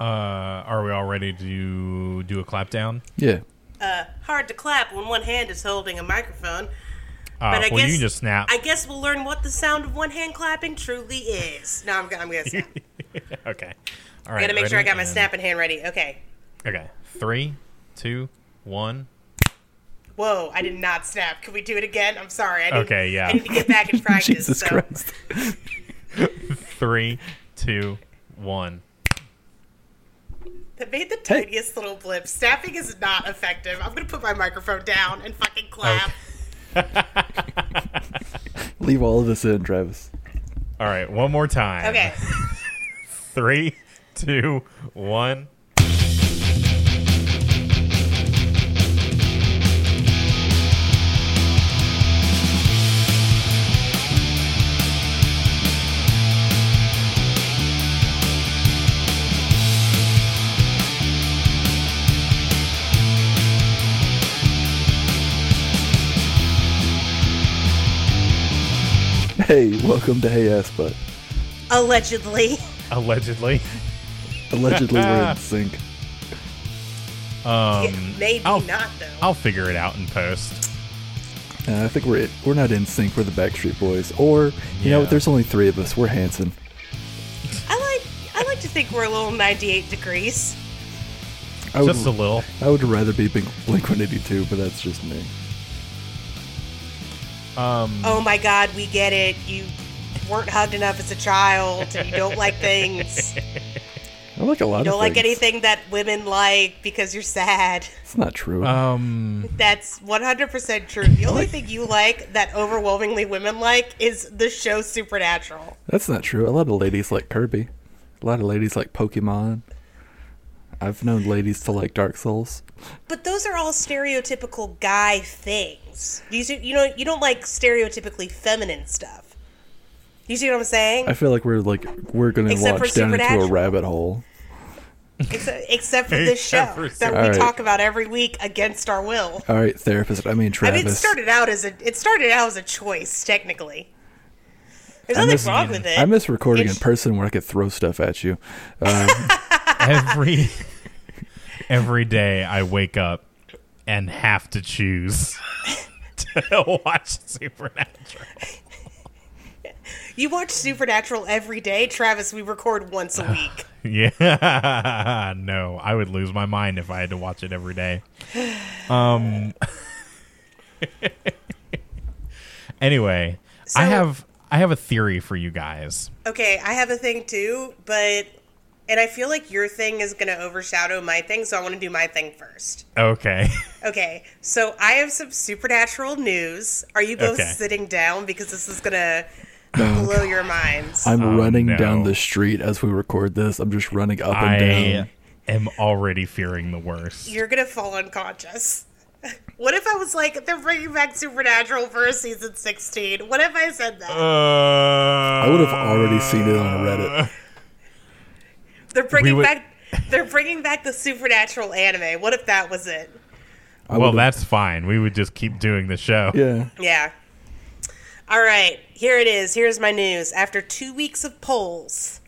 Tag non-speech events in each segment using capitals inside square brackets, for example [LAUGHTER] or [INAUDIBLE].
Uh, are we all ready to do a clap down? Yeah. Uh, hard to clap when one hand is holding a microphone. Uh, But I well, guess you can just snap. I guess we'll learn what the sound of one hand clapping truly is. No, I'm, I'm gonna snap. [LAUGHS] okay. All I gotta make sure I got my And- snapping hand ready. Okay. Okay. Three, two, one. Whoa, I did not snap. Can we do it again? I'm sorry. I need, Okay, yeah. I need to get back in [LAUGHS] practice. Jesus so. Christ. [LAUGHS] Three, two, one. That made the tiniest little blip. Snapping is not effective. I'm gonna put my microphone down and fucking clap. [LAUGHS] Leave all of this in, Travis. All right. One more time. Okay. [LAUGHS] Three, two, one. Hey, welcome to Hey Ass Butt. Allegedly. Allegedly. Allegedly, we're in [LAUGHS] sync. Um, Maybe I'll- not though. I'll figure it out in post. Uh, I think we're we're not in sync. We're the Backstreet Boys, or you know, Yeah. what? there's only three of us. We're Hanson. I like I like to think we're a little 98 degrees. I would, Just a little. I would rather be Blink Blink 182, but that's just me. Um, Oh my god, we get it. You weren't hugged enough as a child. and You don't like things. I like a lot You don't like things. anything that women like because you're sad. It's not true. um, That's 100% true. The only thing you like that overwhelmingly women like is the show Supernatural. That's not true. A lot of ladies like Kirby. A lot of ladies like Pokemon. I've known ladies to like Dark Souls. But those are all stereotypical guy things. You see, you know, you don't like stereotypically feminine stuff. You see what I'm saying? I feel like we're like we're gonna Except launch for down into a rabbit hole. Except, except for this show for that we Alright. talk about every week against our will. All right, therapist. I mean I mean, it started out as a it started out as a choice, technically. There's I nothing miss- wrong with it. I miss recording in person where I could throw stuff at you. Um, [LAUGHS] every every day I wake up and have to choose [LAUGHS] [LAUGHS] to watch Supernatural. You watch Supernatural every day, Travis. We record once a [SIGHS] week. Yeah, [LAUGHS] no, I would lose my mind if I had to watch it every day. Um. [LAUGHS] anyway, I have I have a theory for you guys. Okay, I have a thing too, but and I feel like your thing is going to overshadow my thing, so I want to do my thing first. Okay. [LAUGHS] Okay, so I have some supernatural news. Are you both Okay. sitting down because this is going to blow your minds? I'm Oh, running no. down the street as we record this. I'm just running up and down. I down. am already fearing the worst. You're going to fall unconscious. [LAUGHS] What if I was like, they're bringing back Supernatural for a season 16? What if I said that? Uh, I would have already seen it on Reddit. [LAUGHS] they're bringing would- back. They're bringing back the supernatural anime. What if that was it? I well, that's fine. We would just keep doing the show. yeah. Yeah. All right, here it is. Here's my news. After two weeks of polls,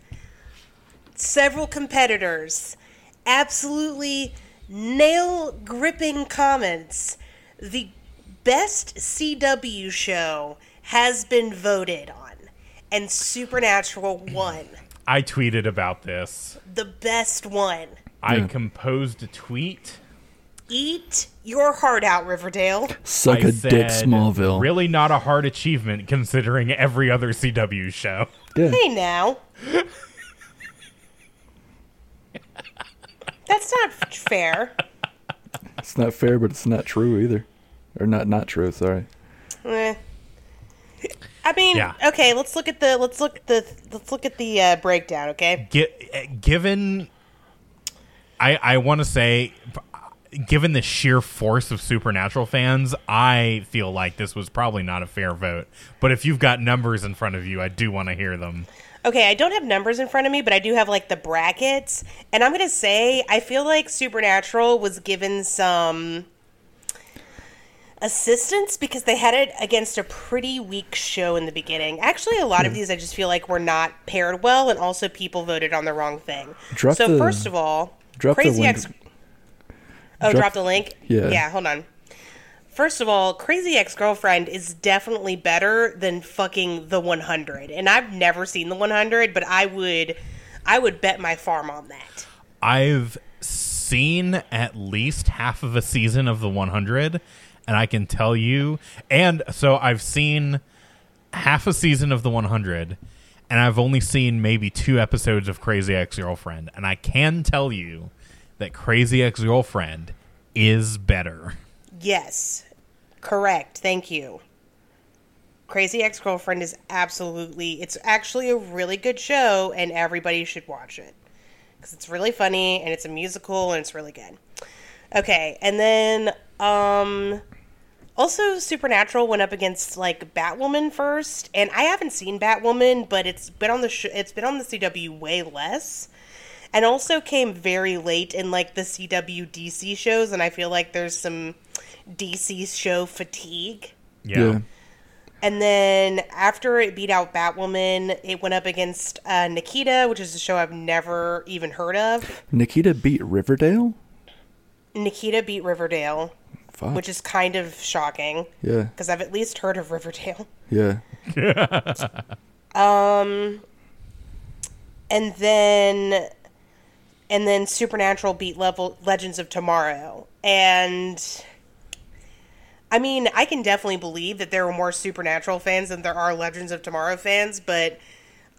several competitors, absolutely nail gripping comments, the best CW show has been voted on, and Supernatural won. I tweeted about this. The best one. I Yeah. composed a tweet. Eat your heart out, Riverdale. Suck I a said, dick, Smallville. Really not a hard achievement considering every other CW show. Yeah. Hey now. That's not fair. It's not fair, but it's not true either. Or not not true, sorry. Eh. I mean, Yeah. okay. Let's look at the let's look at the let's look at the uh, breakdown. Okay, Gi- given, I I want to say, given the sheer force of Supernatural fans, I feel like this was probably not a fair vote. But if you've got numbers in front of you, I do want to hear them. okay. I don't have numbers in front of me, but I do have like the brackets, and I'm gonna say I feel like Supernatural was given some assistance because they had it against a pretty weak show in the beginning. Actually, a lot of hmm. these I just feel like were not paired well, and also people voted on the wrong thing. Drop so the- first of all, drop the Crazy link. Ex. Oh, Drop- drop the link. Yeah. Yeah. Hold on. First of all, Crazy Ex Girlfriend is definitely better than fucking the 100, and I've never seen the 100, but I would, I would bet my farm on that. I've seen at least half of a season of the 100, and I can tell you. And so I've seen half a season of the 100, and I've only seen maybe two episodes of Crazy Ex Girlfriend, and I can tell you that Crazy Ex Girlfriend is better. Yes, correct. Thank you. Crazy Ex Girlfriend is absolutely, it's actually a really good show, and everybody should watch it. Because it's really funny, and it's a musical, and it's really good. Okay, and then, um, also Supernatural went up against, like, Batwoman first, and I haven't seen Batwoman, but it's been on the, sh- it's been on the CW way less and also came very late in like the CW DC shows, and I feel like there's some DC show fatigue. Yeah. And then after it beat out Batwoman, it went up against uh, Nikita, which is a show I've never even heard of. Nikita beat Riverdale. Nikita beat Riverdale, Fuck. which is kind of shocking yeah. because I've at least heard of Riverdale. Yeah. [LAUGHS] Um, and then and then supernatural beat level legends of tomorrow and i mean i can definitely believe that there are more supernatural fans than there are legends of tomorrow fans but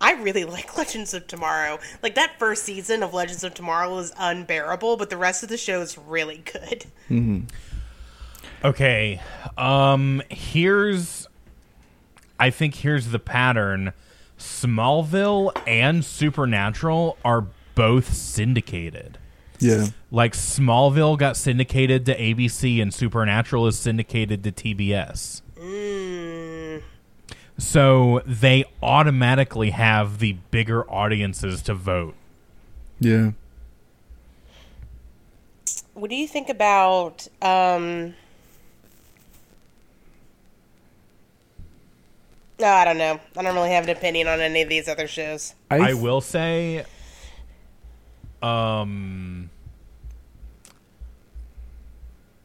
i really [LAUGHS] like legends of tomorrow like that first season of legends of tomorrow is unbearable but the rest of the show is really good Okay. Um here's I think here's the pattern. Smallville and Supernatural are both syndicated. Yeah. Like Smallville got syndicated to ABC and Supernatural is syndicated to TBS. So they automatically have the bigger audiences to vote. Yeah. what do you think about um no, I don't know. I don't really have an opinion on any of these other shows. I th- will say um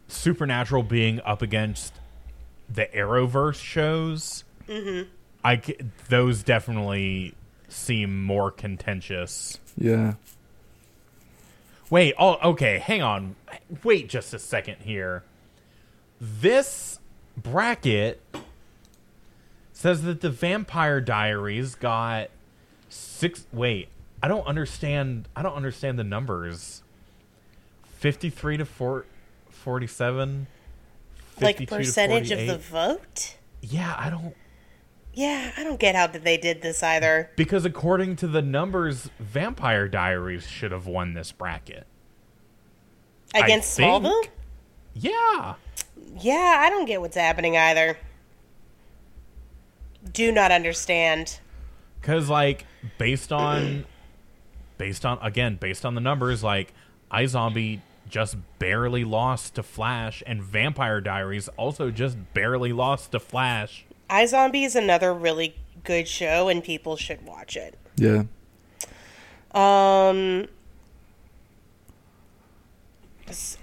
Supernatural being up against the Arrowverse shows. Mm-hmm. I c- those definitely seem more contentious. Yeah. Wait, oh okay, hang on. Wait just a second here. This bracket says that the Vampire Diaries got six wait, I don't understand I don't understand the numbers. 53 to 4, 47 Like percentage of the vote? Yeah, I don't Yeah, I don't get how they did this either. because according to the numbers Vampire Diaries should have won this bracket. Against Smallville? Yeah. Yeah, I don't get what's happening either. Do not understand. Cause like based on based on again, based on the numbers, like iZombie just barely lost to Flash and Vampire Diaries also just barely lost to Flash. iZombie is another really good show and people should watch it. Yeah. Um s-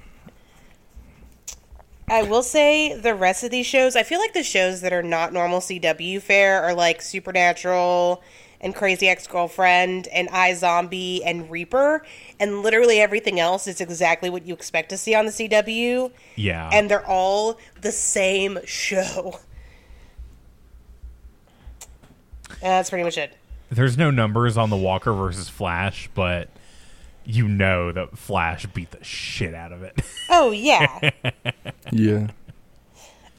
I will say the rest of these shows, I feel like the shows that are not normal CW fare are like Supernatural and Crazy Ex Girlfriend and iZombie and Reaper, and literally everything else is exactly what you expect to see on the CW, Yeah. and they're all the same show. And that's pretty much it. There's no numbers on the Walker versus Flash, but you know that Flash beat the shit out of it. Oh, yeah. [LAUGHS] Yeah.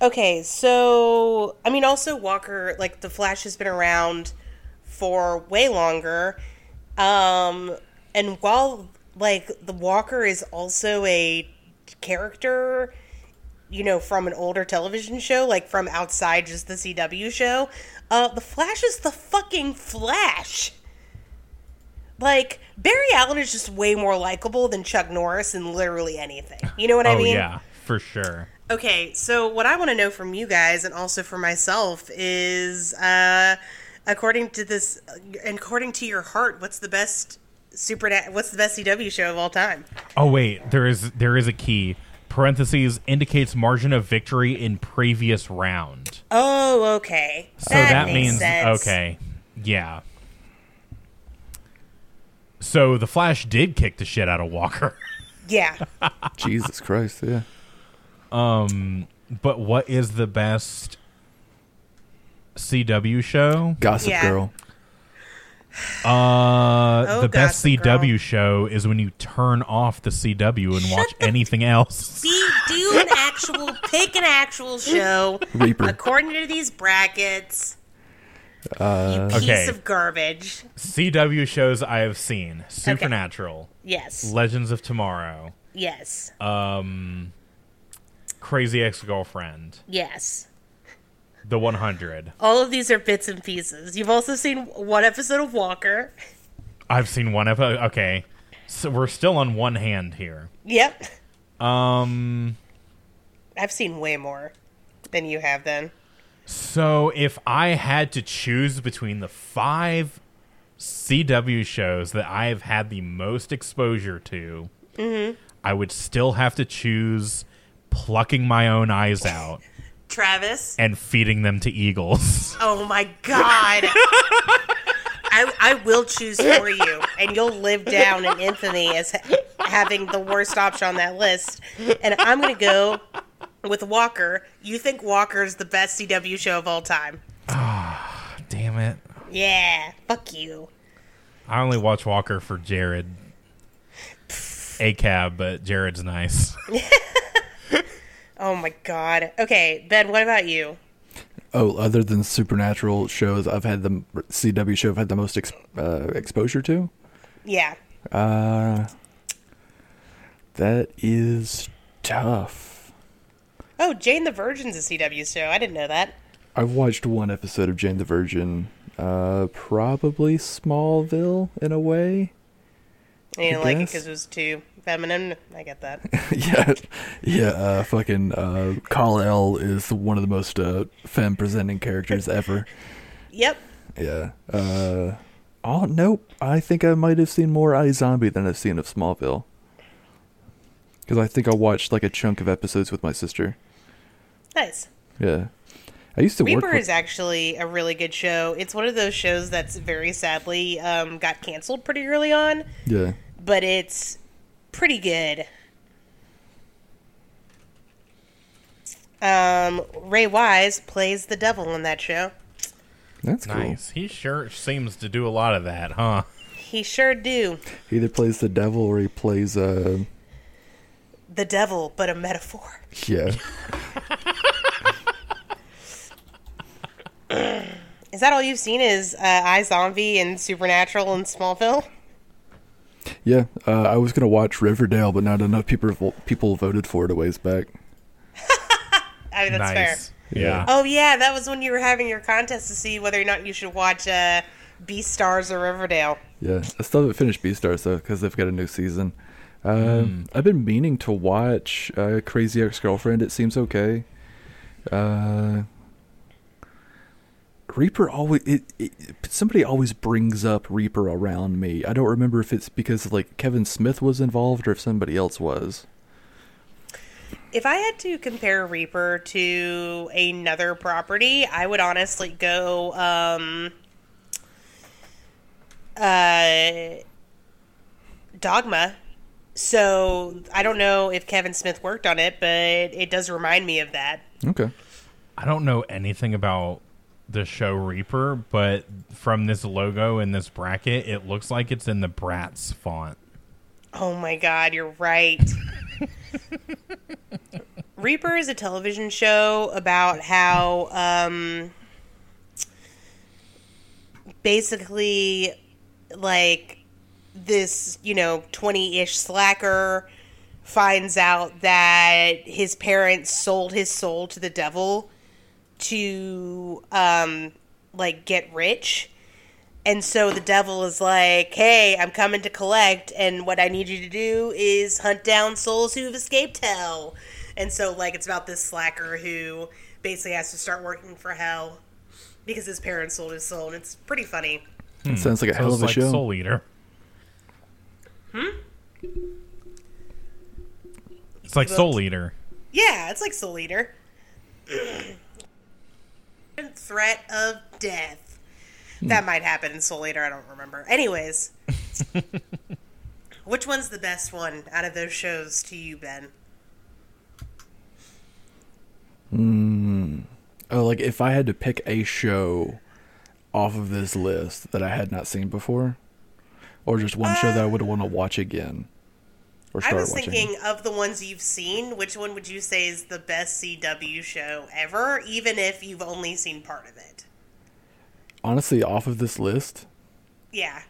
Okay, so I mean, also Walker, like the Flash has been around for way longer, um, and while like the Walker is also a character, you know, from an older television show, like from outside just the CW show, uh, the Flash is the fucking Flash. Like Barry Allen is just way more likable than Chuck Norris in literally anything. You know what I oh mean? yeah, for sure. Okay, so what I want to know from you guys and also for myself is, uh, according to this, according to your heart, what's the best super? What's the best CW show of all time? Oh wait, there is there is a key. Parentheses indicates margin of victory in previous round. Oh, okay. So that, makes means sense. okay, yeah. So the Flash did kick the shit out of Walker. [LAUGHS] Yeah. Jesus Christ, yeah. Um, but what is the best CW show? Gossip Yeah. Girl. Uh, the best Gossip Girl. CW show is when you turn off the CW and watch anything else. [LAUGHS] Be do an actual pick an actual [LAUGHS] show Reaper. according to these brackets. You piece Okay. of garbage. CW shows I have seen: Supernatural, Yes. Legends of Tomorrow, yes. um, Crazy Ex-Girlfriend, yes. The 100. All of these are bits and pieces. You've also seen one episode of Walker. I've seen one episode. Okay, so we're still on one hand here. Yep. Um. I've seen way more than you have then. So if I had to choose between the five CW shows that I have had the most exposure to, mm-hmm. I would still have to choose plucking my own eyes out Travis. and feeding them to eagles. [LAUGHS] Oh my god. I, I will choose for you, and you'll live down in infamy as ha- having the worst option on that list. And I'm going to go with Walker. You think Walker is the best CW show of all time? Ah, damn it. Yeah, fuck you. I only watch Walker for Jared. A cab, but Jared's nice. [LAUGHS] Oh my god. Okay, Ben, what about you? Oh, other than supernatural shows, I've had the CW show I've had the most ex- uh, exposure to. Yeah. Uh, that is tough. Oh, Jane the Virgin's a CW show. I didn't know that. I've watched one episode of Jane the Virgin. Uh, probably Smallville in a way. I didn't I like it because it was too feminine. I get that. [LAUGHS] yeah, yeah. Uh, fucking uh, Kal El is one of the most uh, femme presenting characters ever. [LAUGHS] yep. Yeah. Uh, oh nope. I think I might have seen more iZombie than I've seen of Smallville. Because I think I watched like a chunk of episodes with my sister. Nice. Yeah. I used to work. Reaper with- is actually a really good show. It's one of those shows that's very sadly um, got canceled pretty early on, yeah. but it's pretty good. Um, Ray Wise plays the devil in that show. That's cool. nice. He sure seems to do a lot of that, huh? He sure do. He either plays the devil or he plays uh The devil, but a metaphor. yeah. Is that all you've seen? Is uh, iZombie and Supernatural and Smallville? Yeah. Uh, I was gonna watch Riverdale, but not enough people people voted for it a ways back. [LAUGHS] I mean, that's fair. Yeah. Oh yeah, that was when you were having your contest to see whether or not you should watch uh, Beastars or Riverdale. Yeah, I still haven't finished Beastars though because they've got a new season. Um, I've been meaning to watch uh, Crazy Ex-Girlfriend. It seems okay. Uh, Reaper always it, it, somebody always brings up Reaper around me. I don't remember if it's because like Kevin Smith was involved or if somebody else was. If I had to compare Reaper to another property, I would honestly go um uh Dogma. So I don't know if Kevin Smith worked on it, but it does remind me of that. Okay. I don't know anything about the show Reaper, but from this logo and this bracket, it looks like it's in the Bratz font. Oh my god, you're right. [LAUGHS] Reaper is a television show about how um basically like this, you know, 20-ish slacker finds out that his parents sold his soul to the devil to um like get rich. And so the devil is like, "Hey, I'm coming to collect, and what I need you to do is hunt down souls who have escaped hell." And so, like, it's about this slacker who basically has to start working for hell because his parents sold his soul. And it's pretty funny. It sounds like a So hell of a like show. Soul Eater. Hmm? It's like Soul Eater. Yeah, it's like Soul Eater. Threat of death. That might happen in Soul Eater. I don't remember. Anyways, [LAUGHS] which one's the best one out of those shows to you, Ben? Hmm. Oh, like if I had to pick a show off of this list that I had not seen before, or just one show that I would uh, want to watch again, or I start was watching. thinking of the ones you've seen. Which one would you say is the best CW show ever, even if you've only seen part of it? Honestly, off of this list, Yeah,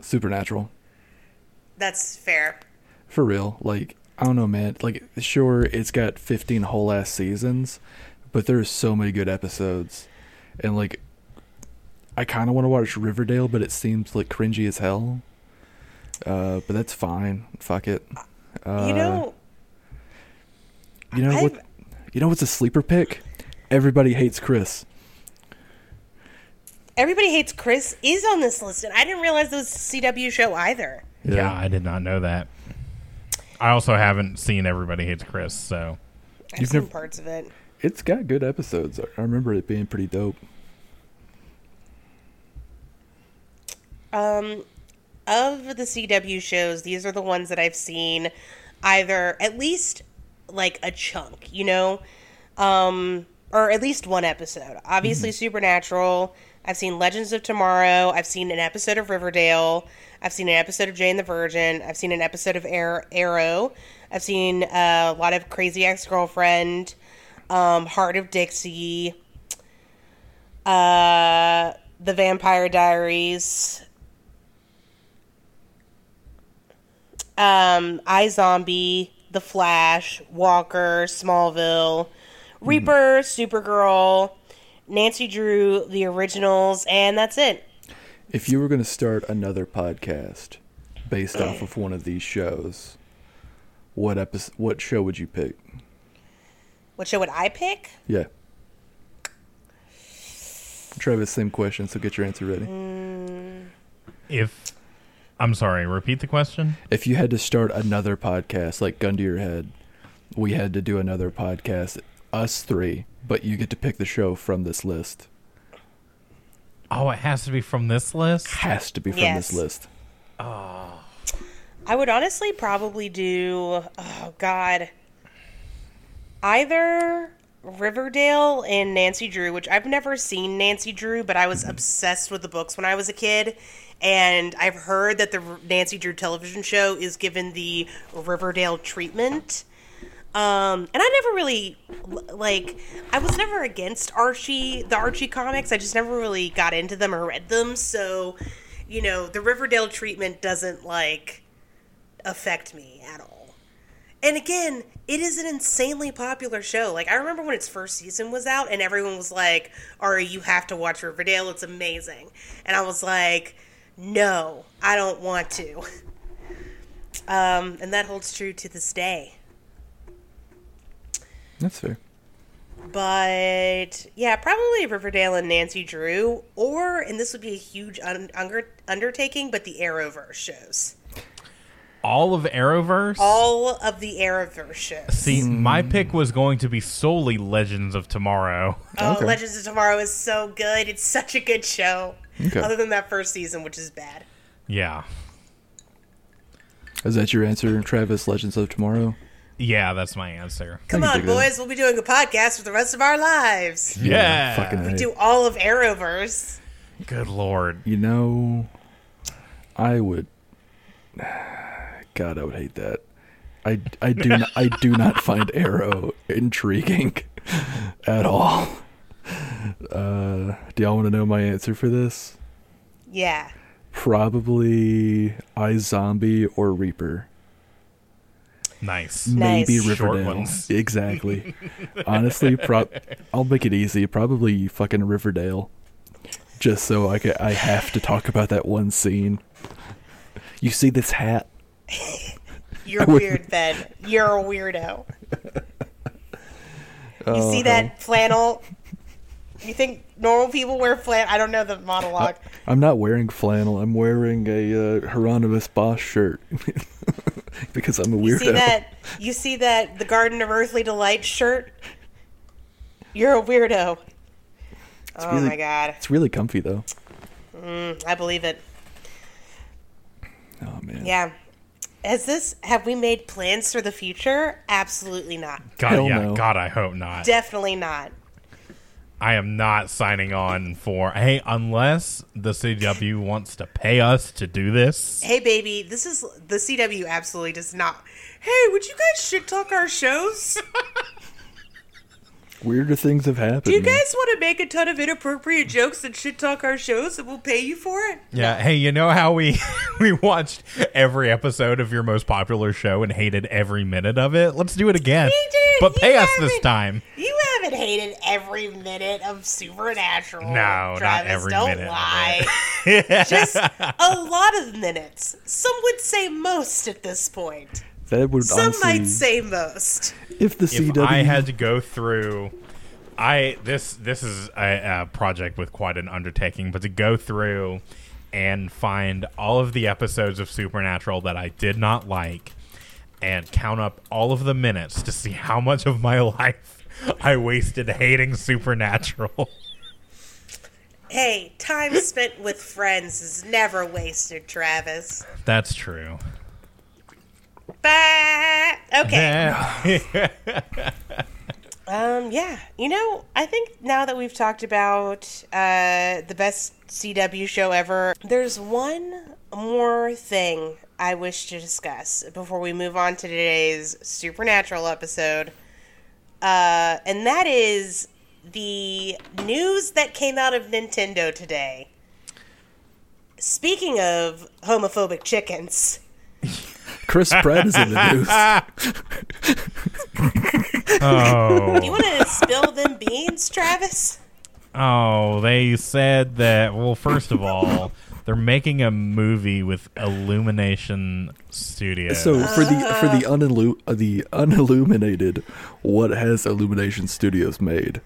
Supernatural. that's fair. For real, like I don't know, man. Like, sure, it's got fifteen whole ass seasons, but there's so many good episodes, and like, I kind of want to watch Riverdale, but it seems like cringy as hell. Uh, but that's fine. Fuck it. Uh, you know, you know what? I've- You know what's a sleeper pick? Everybody hates Chris. Everybody Hates Chris is on this list, and I didn't realize it was a CW show either. Yeah. I did not know that. I also haven't seen Everybody Hates Chris, so I've You've seen never- parts of it. It's got good episodes. I remember it being pretty dope. Um, of the CW shows, these are the ones that I've seen either at least like a chunk, you know, um, or at least one episode. Obviously, Supernatural. I've seen Legends of Tomorrow. I've seen an episode of Riverdale. I've seen an episode of Jane the Virgin. I've seen an episode of Arrow. I've seen uh, a lot of Crazy Ex Girlfriend, um, Hart of Dixie, uh, The Vampire Diaries, um, iZombie, The Flash, Walker, Smallville, Reaper, Supergirl, Nancy Drew, The Originals, and that's it. If you were going to start another podcast based off of one of these shows, what episode, what show would you pick? What show would I pick? Yeah. Travis, same question, so get your answer ready. if I'm sorry, repeat the question. If you had to start another podcast, like gun to your head, we had to do another podcast, us three, but you get to pick the show from this list. Oh, it has to be from this list. Has to be from Yes. this list. Oh. I would honestly probably do, oh God, either Riverdale and Nancy Drew, which I've never seen Nancy Drew, but I was obsessed with the books when I was a kid. And I've heard that the Nancy Drew television show is given the Riverdale treatment. Um, and I never really like. I was never against Archie, the Archie comics. I just never really got into them or read them. So, you know, the Riverdale treatment doesn't like affect me at all. And again, it is an insanely popular show. Like I remember when its first season was out, and everyone was like, "Ari, you have to watch Riverdale. It's amazing." And I was like, "No, I don't want to." Um, and that holds true to this day. That's fair. But yeah, probably Riverdale and Nancy Drew, or and this would be a huge un- under- undertaking, but the Arrowverse shows, All of Arrowverse. all of the Arrowverse shows. See, my pick was going to be solely Legends of Tomorrow. Oh, Okay. Legends of Tomorrow is so good. It's such a good show. Okay. Other than that first season, which is bad. Yeah, Is that your answer, Travis? Legends of Tomorrow? yeah, that's my answer. Come on, dig that. boys. We'll be doing a podcast for the rest of our lives. Yeah. fucking We right. do all of Arrowverse. Good lord. You know, I would. God, I would hate that. I, I do [LAUGHS] not, I do not find Arrow intriguing at all. Uh, do y'all want to know my answer for this? Yeah. Probably iZombie or Reaper. Nice. Maybe Nice. Short Riverdale. ones. Exactly. Honestly, pro- I'll make it easy. Probably fucking Riverdale. Just so I ca I have to talk about that one scene. You see this hat? [LAUGHS] You're weird, Ben. You're a weirdo. [LAUGHS] You Oh, see that flannel? You think normal people wear flannel? I don't know the monologue. I'm not wearing flannel. I'm wearing a uh, Hieronymus Bosch shirt [LAUGHS] because I'm a weirdo. You see that? You see that? The Garden of Earthly Delight shirt. You're a weirdo. oh really- my god, It's really comfy though. I believe it. Oh man. Yeah. Has this? Have we made plans for the future? Absolutely not. God, Hell yeah, no. God, I hope not. Definitely not. I am not signing on for hey, unless the CW wants to pay us to do this. Hey, baby, this is the CW. Absolutely does not. Hey, would you guys shit talk our shows? [LAUGHS] Weirder things have happened. Do you guys want to make a ton of inappropriate jokes and shit talk our shows, and we'll pay you for it? Yeah, hey, you know how we [LAUGHS] we watched every episode of your most popular show and hated every minute of it? Let's do it again. We did. But You pay us this time. You haven't hated every minute of Supernatural. No, not Travis, every don't minute of lie. [LAUGHS] Just a lot of minutes. Some would say most at this point. That would Some honestly, might say most. if the CW, if CW I had to go through I this this is a, a project with quite an undertaking, but to go through and find all of the episodes of Supernatural that I did not like and count up all of the minutes to see how much of my [LAUGHS] life I wasted hating Supernatural. Hey, time spent with friends is never wasted, Travis. That's true. Bah! Okay. Yeah. [LAUGHS] Um, yeah. You know, I think now that we've talked about uh, the best CW show ever, there's one more thing I wish to discuss before we move on to today's Supernatural episode. Uh, and that is the news that came out of Nintendo today. Speaking of homophobic chickens, Chris Pratt is in the news. oh. you want to spill them beans, Travis? Oh, they said that. Well, first of all, they're making a movie with Illumination Studios. So for the for the unilu- uh, the unilluminated, what has Illumination Studios made?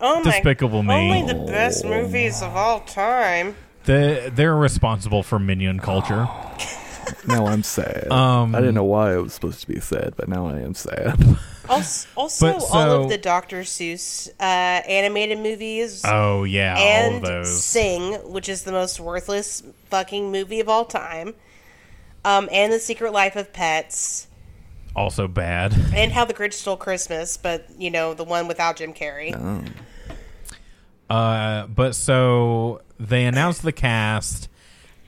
Oh my! Despicable Me. Only the best movies of all time. they they're responsible for minion culture. [LAUGHS] Now I'm sad. Um, I didn't know why I was supposed to be sad, but now I am sad. [LAUGHS] Also, also But all of the Dr. Seuss uh, animated movies Oh yeah, all of and those. Sing, which is the most worthless fucking movie of all time, um, and The Secret Life of Pets, Also bad. and How the Grinch Stole Christmas, but you know the one without Jim Carrey. Uh, but so they announced the cast,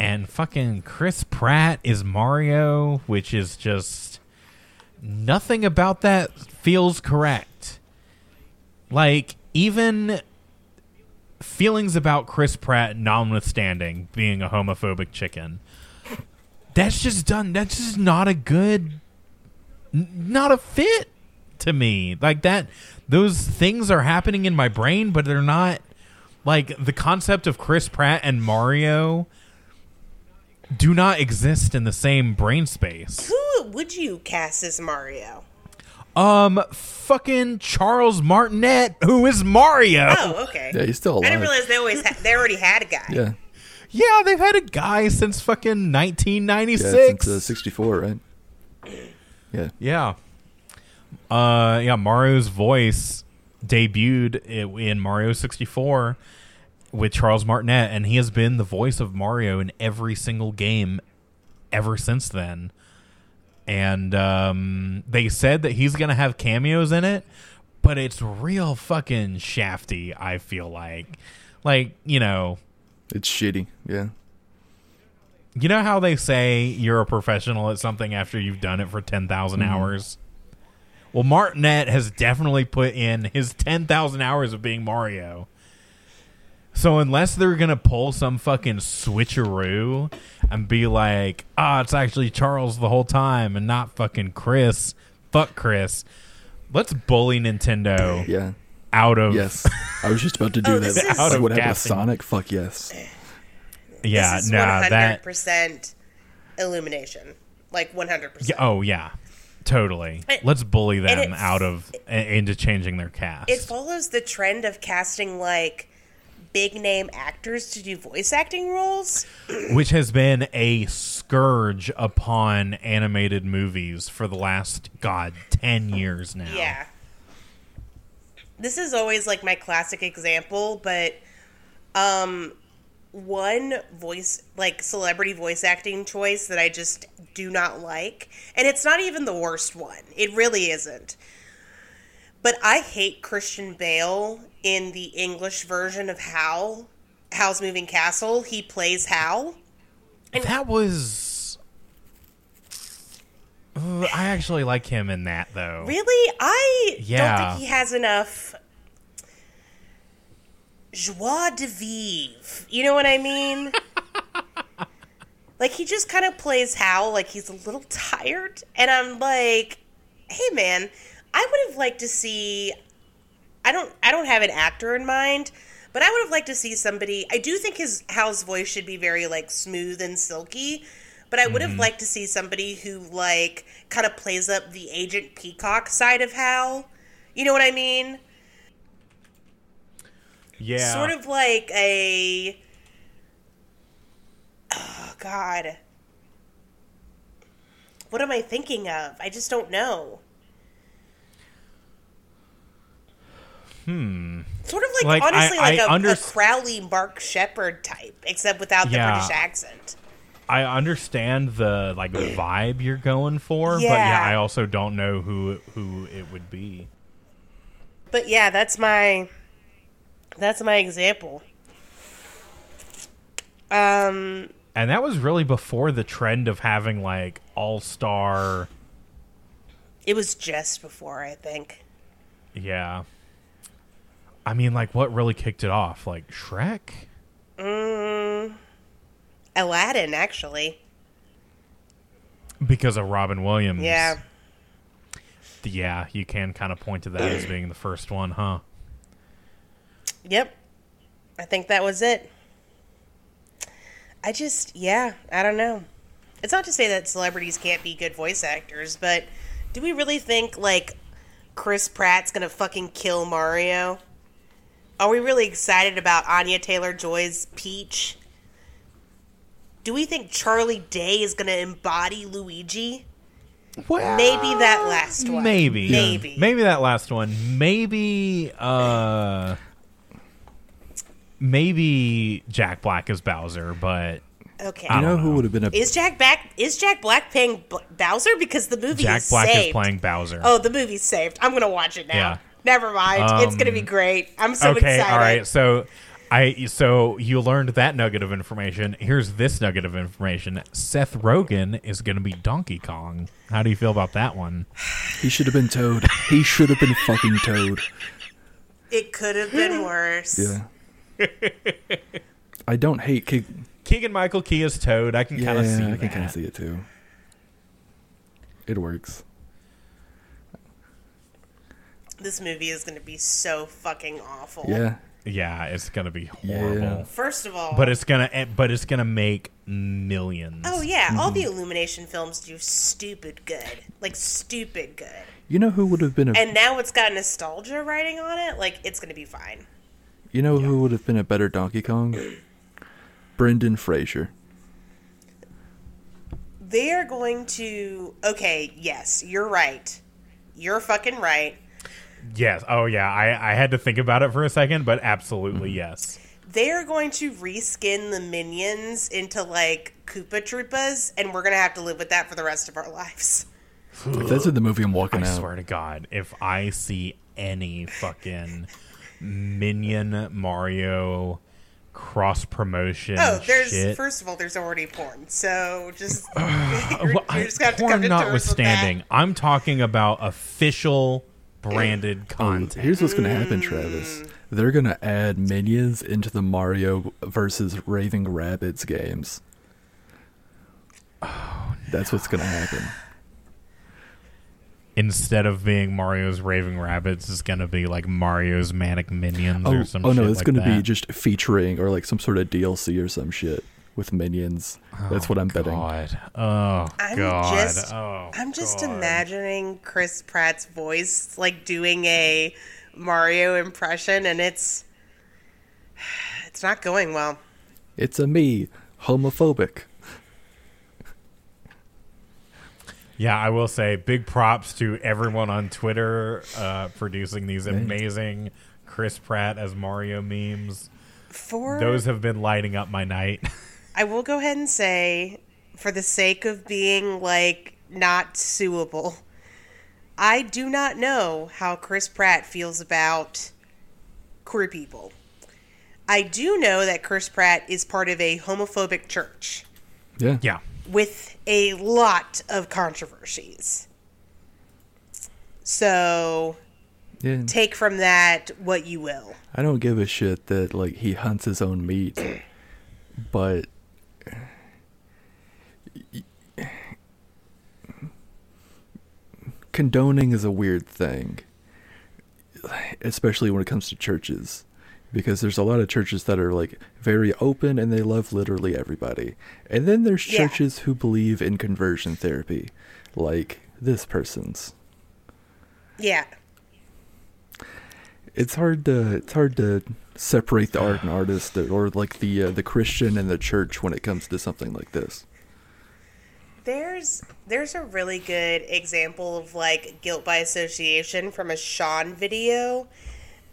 and fucking Chris Pratt is Mario, which is just nothing about that feels correct. Like even feelings about Chris Pratt, notwithstanding being a homophobic chicken, that's just done. That's just not a good, not a fit to me. Like that, those things are happening in my brain, but they're not like the concept of Chris Pratt and Mario do not exist in the same brain space. Who would you cast as Mario? Um, fucking Charles Martinet, who is Mario. Oh, okay. yeah, he's still alive. I didn't realize they always ha- they already had a guy. yeah, Yeah, they've had a guy since fucking 1996. yeah, 1996. since uh, '64, right? Yeah, Yeah. Uh, yeah, Mario's voice debuted in Mario 64 with Charles Martinet, and he has been the voice of Mario in every single game ever since then. And um, they said that he's going to have cameos in it, but it's real fucking shafty, I feel like. Like, you know, it's shitty. Yeah, you know how they say you're a professional at something after you've done it for 10,000 Mm-hmm. hours? Well, Martinet has definitely put in his 10,000 hours of being Mario. So unless they're going to pull some fucking switcheroo and be like, "Ah, it's actually Charles the whole time and not fucking Chris." Fuck Chris. Let's bully Nintendo yeah, out of yes. I was just about to do Oh, that. this Out like of what happened with casting. Sonic? Fuck yes. Yeah, this is nah, that 100% illumination. Like 100%. Oh yeah. Totally. It- Let's bully them it- out of a- into changing their cast. It follows the trend of casting like big name actors to do voice acting roles. [CLEARS THROAT] which has been a scourge upon animated movies for the last god 10 years now. Yeah. This is always like my classic example, but um one voice like celebrity voice acting choice that I just do not like, and it's not even the worst one. It really isn't. But I hate Christian Bale in the English version of Howl, Howl's Moving Castle. He plays Howl. That was Uh, I actually like him in that though. Really? I don't think he has enough joie de vivre. You know what I mean? [LAUGHS] like he just kind of plays Howl like he's a little [LAUGHS] tired, and I'm like, hey man, I would have liked to see. I don't. I don't have an actor in mind. But I would have liked to see somebody. I do think his Howl's voice should be very like smooth and silky. But I would have mm-hmm. liked to see somebody who like kind of plays up the Agent Peacock side of Howl. You know what I mean? Yeah. Sort of like a. Oh God. What am I thinking of? I just don't know. Hmm. Sort of like, Like, I- honestly, like I a, under- a Crowley Mark Sheppard type, except without the Yeah. British accent. I understand the like [CLEARS THROAT] vibe you're going for, but yeah, Yeah. I also don't know who who it would be. But yeah, that's my that's my example. Um And that was really before the trend of having like all-star it was just before, I think. yeah. I mean like what really kicked it off? Like Shrek? Mm, Aladdin actually. Because of Robin Williams. Yeah. Yeah, you can kind of point to that as being the first one, huh? Yep. I think that was it. I just yeah, I don't know. It's not to say that celebrities can't be good voice actors, but do we really think like Chris Pratt's gonna fucking kill Mario? Are we really excited about Anya Taylor Joy's Peach? Do we think Charlie Day is gonna embody Luigi? Well, Maybe that last one. Maybe. Maybe. Maybe that last one. Maybe uh maybe Jack Black is Bowser, but Okay. I You know don't who know. would have been a Is Jack Black is Jack Black playing B- Bowser because the movie Jack is Black saved. is playing Bowser. Oh, the movie's saved. I'm gonna watch it now. Yeah. Never mind. it's gonna be Um, great. I'm so okay, excited. all right. So I so you learned that nugget of information. Here's this nugget of information. Seth Rogen is going to be Donkey Kong. How do you feel about that one? he should have been Toad. He should have been fucking Toad. It could have been worse. Yeah. I don't hate Kig. Keegan Michael Key is Toad. I can Yeah, kind of see I can kind of see it too. It works. This movie is gonna be so fucking awful. Yeah. Yeah, it's going to be Yeah. horrible. First of all, But it's gonna, eh, but it's gonna make millions. oh yeah, all Mm-hmm. the Illumination films do stupid good, like stupid good. You know who would have been a And now it's got nostalgia writing on it. Like it's gonna be fine. You know who would have been a better Donkey Kong? Brendan Fraser. They are going to. Okay, yes, you're right. You're fucking right. Yes. Oh, yeah. I, I had to think about it for a second, but absolutely mm-hmm. yes. They are going to reskin the minions into like Koopa Troopas, and we're gonna have to live with that for the rest of our lives. If that's in the movie, I'm walking I out. swear to God, if I see any fucking Minion Mario cross promotion Oh, there's shit, first of all, there's already porn, so just [SIGHS] [LAUGHS] you're, Well, you're just gonna have to porn come to terms with notwithstanding, that. I'm talking about official branded Oh, content. here's what's gonna happen, Travis. They're gonna add minions into the Mario versus Raving Rabbids games. Oh, [SIGHS] that's what's gonna happen. Instead of being Mario's Raving Rabbids, it's gonna be like Mario's Manic Minions Oh, or some oh no, it's like gonna be just featuring or like some sort of DLC or some shit. With minions. That's what I'm betting. God. Oh I'm God. just- oh, I'm just God. imagining Chris Pratt's voice like doing a Mario impression, and it's it's not going well. It's a me, homophobic. Yeah, I will say big props to everyone on Twitter uh, producing these amazing Chris Pratt as Mario memes. For Those have been lighting up my night. [LAUGHS] I will go ahead and say, for the sake of being like not suable, I do not know how Chris Pratt feels about queer people. I do know that Chris Pratt is part of a homophobic church Yeah. yeah. with a lot of controversies. So Yeah. take from that what you will. I don't give a shit that like he hunts his own meat, but condoning is a weird thing, especially when it comes to churches, because there's a lot of churches that are like very open and they love literally everybody, and then there's Yeah. churches who believe in conversion therapy, like this person's. Yeah. it's hard to it's hard to separate the art and artist or like the uh, the Christian and the church when it comes to something like this. There's there's a really good example of like guilt by association from a Shaun video.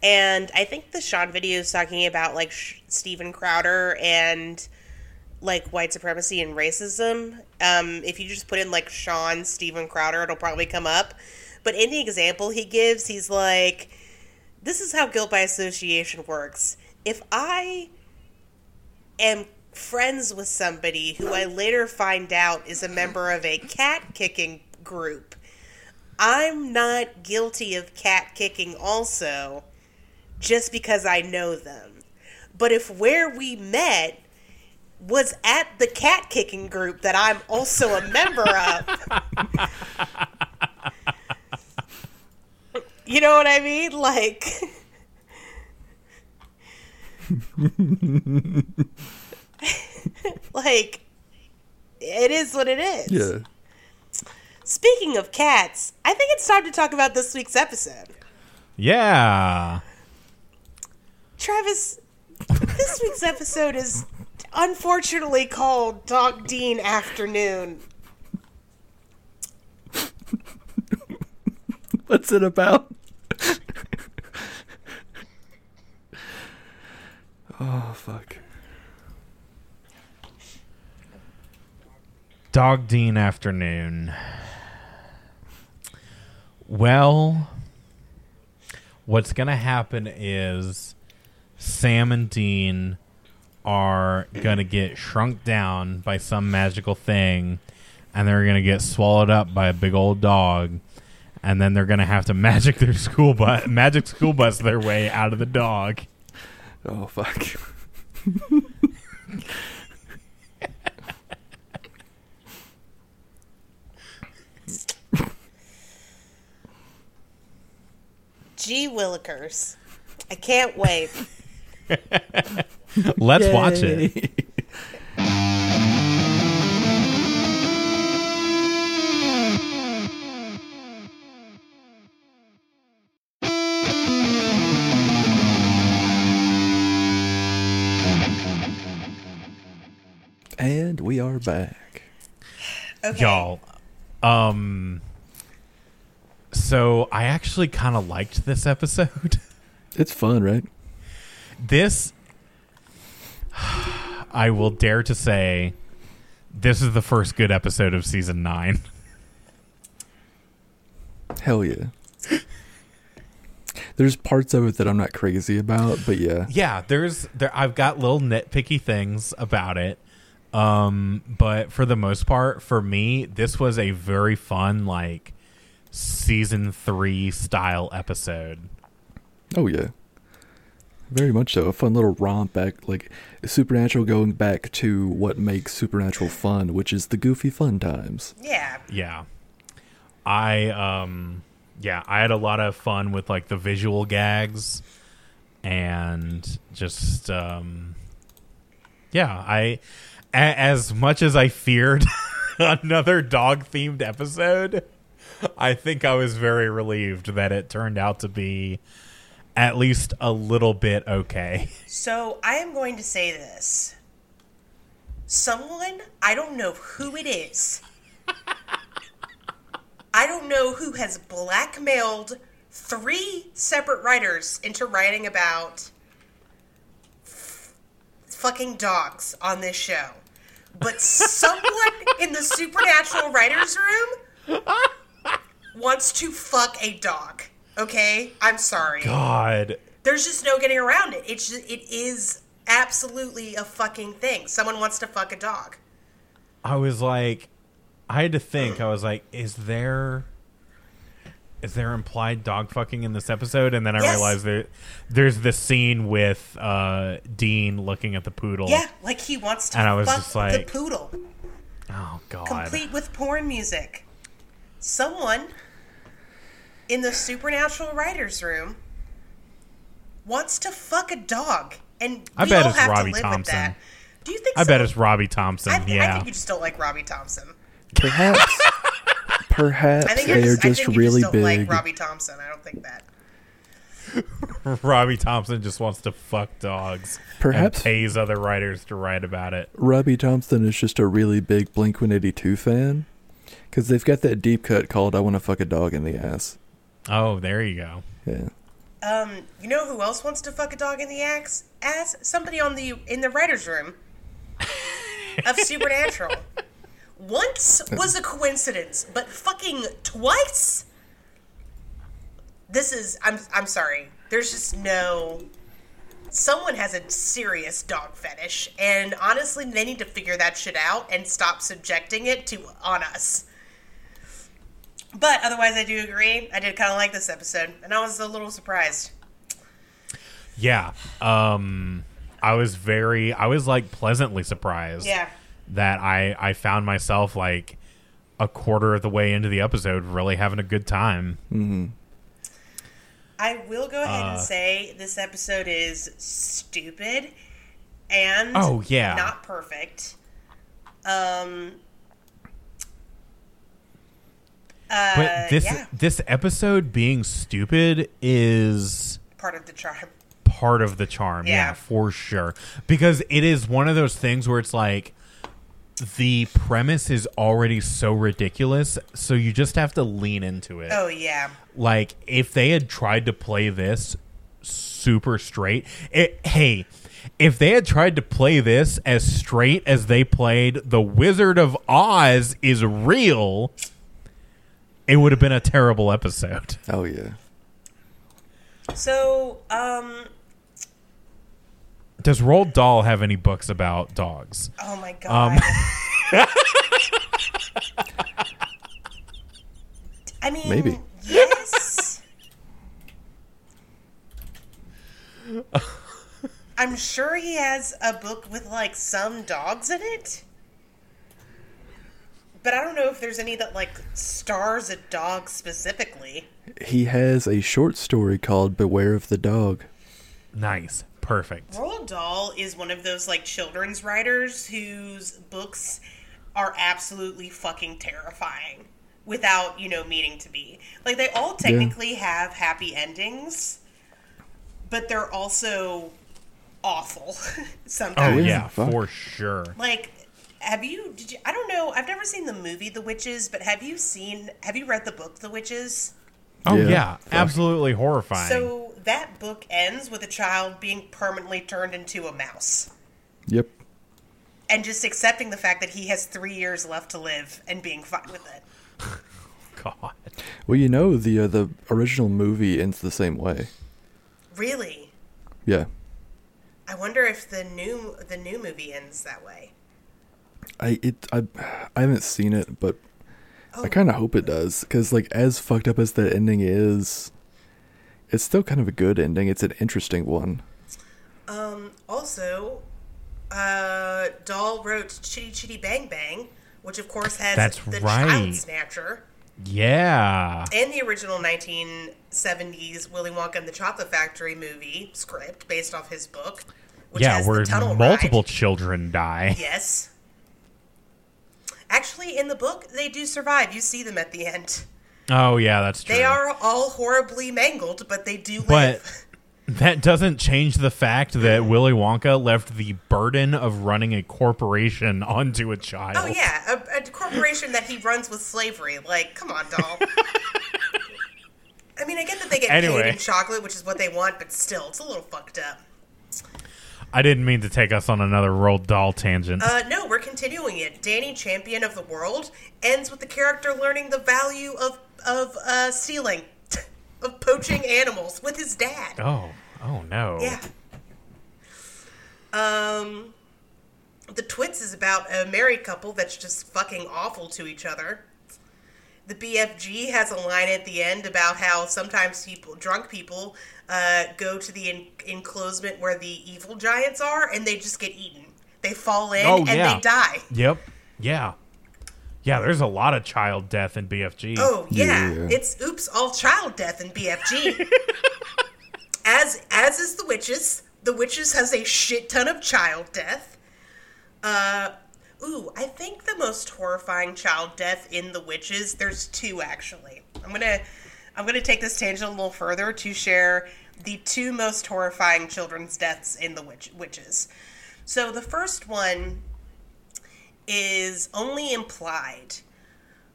And I think the Shaun video is talking about like Sh- Steven Crowder and like white supremacy and racism. Um, if you just put in like Shaun Steven Crowder, it'll probably come up. But in the example he gives, he's like, "This is how guilt by association works. If I am friends with somebody who I later find out is a member of a cat kicking group, I'm not guilty of cat kicking also just because I know them. But if where we met was at the cat kicking group that I'm also a member of. [LAUGHS] you know what I mean? Like [LAUGHS] [LAUGHS] like it is what it is. Yeah. Speaking of cats, I think it's time to talk about this week's episode. Yeah. Travis, this week's episode is unfortunately called Dog Dean Afternoon. What's it about? oh fuck. Dog Dean afternoon. Well, what's going to happen is Sam and Dean are going to get shrunk down by some magical thing and they're going to get swallowed up by a big old dog and then they're going to have to magic their school bus magic school bus their way out of the dog. Oh fuck. [LAUGHS] Gee Willikers. I can't wait. [LAUGHS] Let's watch it. And we are back. Okay. y'all um so i actually kind of liked this episode [LAUGHS] It's fun, right? this i will dare to say this is the first good episode of season 9 [LAUGHS] Hell yeah. There's parts of it that I'm not crazy about, but yeah. yeah there's there i've got little nitpicky things about it um but for the most part for me this was a very fun like season 3 style episode Oh yeah. Very much so. A fun little romp back like Supernatural going back to what makes Supernatural fun, which is the goofy fun times. Yeah. Yeah. I um yeah, I had a lot of fun with like the visual gags and just um yeah, I a- as much as I feared [LAUGHS] another dog themed episode, I think I was very relieved that it turned out to be at least a little bit okay. So I am going to say this. Someone, I don't know who it is. I don't know who has blackmailed three separate writers into writing about f- fucking dogs on this show. But someone in the [LAUGHS] supernatural writers room wants to fuck a dog. Okay? I'm sorry God. there's just no getting around it. It's just, it is absolutely a fucking thing. Someone wants to fuck a dog. I was like, I had to think. I was like, is there, is there implied dog fucking in this episode? And then I Yes. realized that there's this scene with uh, Dean looking at the poodle. Yeah, like he wants to And I was just like- the poodle, Oh God. complete with porn music. Someone in the supernatural writers room wants to fuck a dog, and I we bet all it's have Robbie Thompson. Do you think? I bet it's Robbie Thompson. I, th- I yeah. think you just don't like Robbie Thompson. Perhaps, [LAUGHS] perhaps they you're just, just think you really just don't big. like Robbie Thompson. I don't think that. [LAUGHS] Robbie Thompson just wants to fuck dogs. Perhaps- and pays other writers to write about it. Robbie Thompson is just a really big Blink 182 fan because they've got that deep cut called "I Want to Fuck a Dog in the Ass." Oh, there you go. Yeah, Um, you know who else wants to fuck a dog in the ass? Ass somebody on the in the writers' room of [LAUGHS] Supernatural. Once was a coincidence, but fucking twice. This is I'm I'm sorry. There's just no. Someone has a serious dog fetish, and honestly, they need to figure that shit out and stop subjecting it to on us. But otherwise, I do agree. I did kind of like this episode, and I was a little surprised. Yeah. Um I was very I was like pleasantly surprised Yeah. that I I found myself like a quarter of the way into the episode really having a good time. Mm-hmm. I will go ahead Uh, and say this episode is stupid and Oh, yeah. not perfect. Um uh, But this yeah, this episode being stupid is part of the charm. part of the charm. Yeah. Yeah. for sure. Because it is one of those things where it's like the premise is already so ridiculous, so you just have to lean into it. Oh yeah, Like if they had tried to play this super straight, it, hey, if they had tried to play this as straight as they played The Wizard of Oz is real, it would have been a terrible episode. [LAUGHS] oh yeah. so um, Does Roald Dahl have any books about dogs? oh my Um, god. [LAUGHS] I mean, Maybe. yes. I'm sure he has a book with like some dogs in it. But I don't know if there's any that like stars a dog specifically. He has a short story called "Beware of the Dog." Nice. Perfect. Roald Dahl is one of those like children's writers whose books are absolutely fucking terrifying without, you know, meaning to be. Like they all technically have happy endings, but they're also awful [LAUGHS] sometimes. Oh yeah, for sure. Like have you did you I don't know, I've never seen the movie The Witches, but have you seen have you read the book The Witches? Oh Yeah, yeah, absolutely horrifying. So that book ends with a child being permanently turned into a mouse. Yep. and just accepting the fact that he has three years left to live and being fine with it. [LAUGHS] God. Well, you know the uh, the original movie ends the same way. Really, Yeah. I wonder if the new the new movie ends that way. I it I I haven't seen it, but Oh. I kind of hope it does because like as fucked up as that ending is, it's still kind of a good ending. It's an interesting one. Um, also, uh, Dahl wrote Chitty Chitty Bang Bang, which of course has That's the right. Child Snatcher Yeah. and the original 1970s Willy Wonka and the Chocolate Factory movie script based off his book. Which yeah, has where the tunnel multiple Ride. children die. Yes. Actually, in the book, they do survive. You see them at the end. Oh yeah, that's true. They are all horribly mangled, but they do live. But [LAUGHS] that doesn't change the fact that Willy Wonka left the burden of running a corporation [LAUGHS] onto a child. Oh yeah, a, a corporation that he runs with slavery. Like, come on, Dahl. [LAUGHS] I mean, I get that they get Anyway. paid in chocolate, which is what they want, but still, it's a little fucked up. I didn't mean to take us on another Roald Dahl tangent. Uh, no, we're continuing it. Danny, champion of the world, ends with the character learning the value of of uh, stealing, [LAUGHS] of poaching animals with his dad. oh, oh no. Yeah. Um, the Twits is about a married couple that's just fucking awful to each other. The BFG has a line at the end about how sometimes people, drunk people, uh, go to the en- enclosement where the evil giants are, and they just get eaten. They fall in Oh, and yeah. they die. Yep. Yeah. Yeah, there's a lot of child death in BFG. Oh yeah, Yeah. it's oops all child death in BFG. [LAUGHS] as as is the witches. The witches has a shit ton of child death. Uh, ooh, I think the most horrifying child death in the witches. There's two actually. I'm gonna I'm gonna take this tangent a little further to share the two most horrifying children's deaths in the witch, witches. So the first one is only implied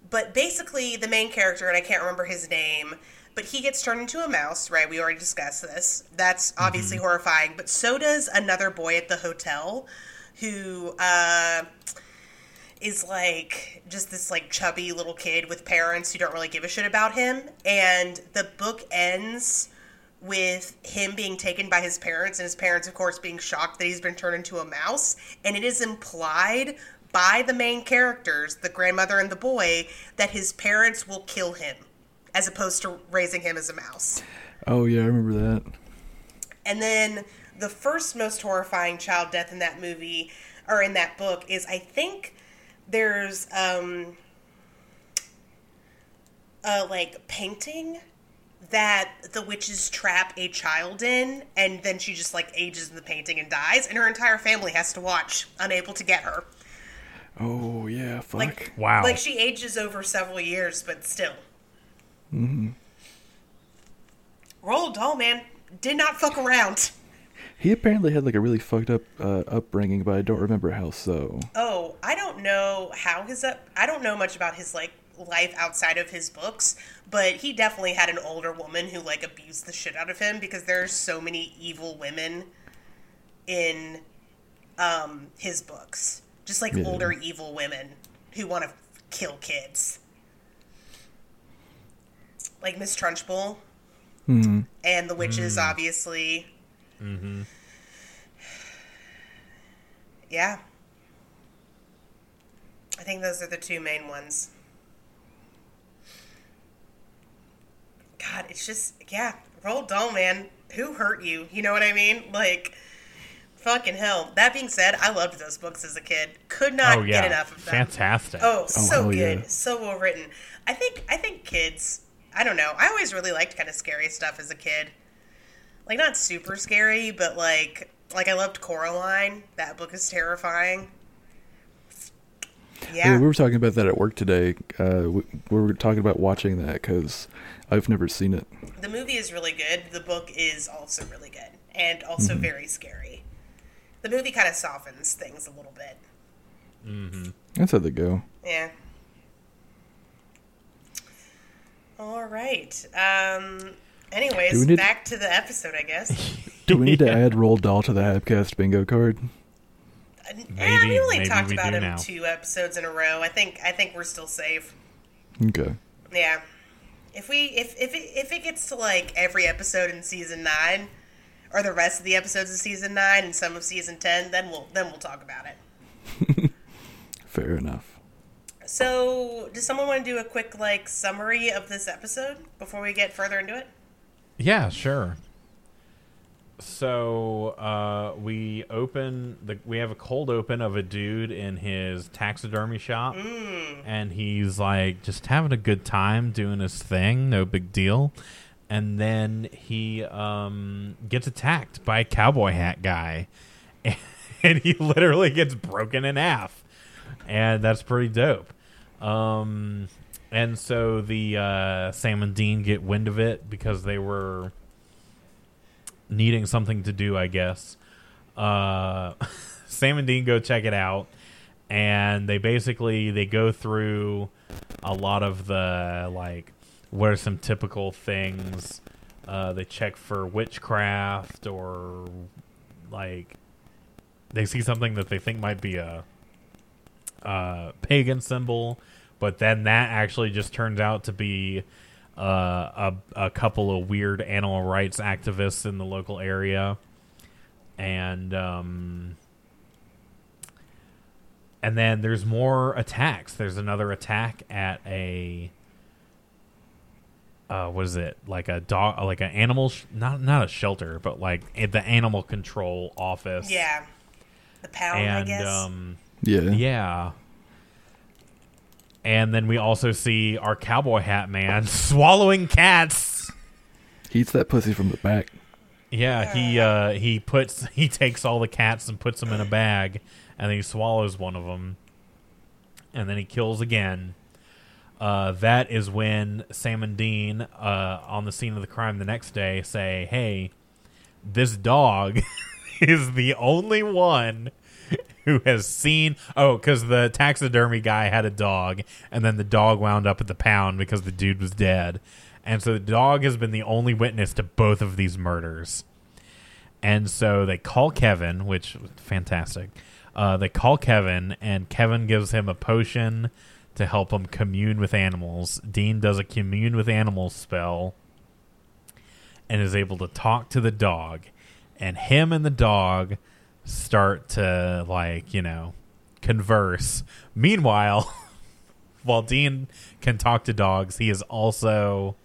but basically the main character and i can't remember his name but he gets turned into a mouse right? We already discussed this. That's obviously horrifying but so does another boy at the hotel who uh is like just this like chubby little kid with parents who don't really give a shit about him. And the book ends with him being taken by his parents and his parents of course being shocked that he's been turned into a mouse and it is implied by the main characters the grandmother and the boy that his parents will kill him as opposed to raising him as a mouse Oh yeah, I remember that. and then the first most horrifying child death in that movie or in that book is I think there's um a like painting that the witches trap a child in and then she just like ages in the painting and dies and her entire family has to watch unable to get her Oh yeah, fuck. like Wow. like she ages over several years but still mm-hmm. Roald Dahl man did not fuck around he apparently had like a really fucked up uh, upbringing, but I don't remember how so. Oh, I don't know how his up. I don't know much about his like life outside of his books, but he definitely had an older woman who like abused the shit out of him because there's so many evil women in um his books. Just like Yeah. older evil women who want to kill kids. Like Miss Trunchbull hmm and the witches obviously. Yeah. I think those are the two main ones. God, it's just yeah, Roald Dahl, man. Who hurt you? You know what I mean? Like, fucking hell. That being said, I loved those books as a kid. Could not oh yeah. get enough of them. Fantastic. Oh, so hell good, yeah. so well written. I think I think kids. I don't know. I always really liked kind of scary stuff as a kid. Like not super scary, but like like I loved Coraline. That book is terrifying. Yeah. Yeah. we were talking about that at work today. Uh, we, we were talking about watching that because I've never seen it. The movie is really good. The book is also really good and also very scary. The movie kind of softens things a little bit. Mm-hmm. That's how they go. Yeah. All right. Um. Anyways, need- back to the episode, I guess. [LAUGHS] Do we need to add Roald Dahl to the Habcast bingo card? Uh, eh, Maybe- we only maybe talked we about him now. two episodes in a row. I think I think we're still safe. Okay. Yeah. If we if if it, if it gets to like every episode in season nine, or the rest of the episodes of season nine and some of season ten, then we'll then we'll talk about it. [LAUGHS] Fair enough. So, does someone want to do a quick like summary of this episode before we get further into it? Yeah, sure. So uh, we open the we have a cold open of a dude in his taxidermy shop, and he's like just having a good time doing his thing, no big deal. And then he um, gets attacked by a cowboy hat guy, [LAUGHS] and he literally gets broken in half. and that's pretty dope. Um, and so the uh, Sam and Dean get wind of it because they were needing something to do, I guess. Uh, [LAUGHS] Sam and Dean go check it out, and they basically they go through a lot of the like what are some typical things. Uh, they check for witchcraft or like they see something that they think might be a, a pagan symbol, but then that actually just turns out to be uh, a, a couple of weird animal rights activists in the local area, and um, and then there's more attacks. There's another attack at a uh, what is it like a dog like an animal sh- not not a shelter but like at the animal control office Yeah. The pound, I guess. um Yeah. yeah and then we also see our cowboy hat man [LAUGHS] swallowing cats. He eats that pussy from the back. yeah he uh he puts [LAUGHS] he takes all the cats and puts them in a bag and then he swallows one of them and then he kills again. Uh, that is when Sam and Dean, uh, on the scene of the crime the next day, say, "Hey, this dog [LAUGHS] is the only one [LAUGHS] who has seen." Oh, because the taxidermy guy had a dog, and then the dog wound up at the pound because the dude was dead, and so the dog has been the only witness to both of these murders. And so they call Kevin, which fantastic. Uh, they call Kevin, and Kevin gives him a potion to help him commune with animals. Dean does a commune with animals spell and is able to talk to the dog. And him and the dog start to, like, you know, converse. Meanwhile, [LAUGHS] while Dean can talk to dogs, he is also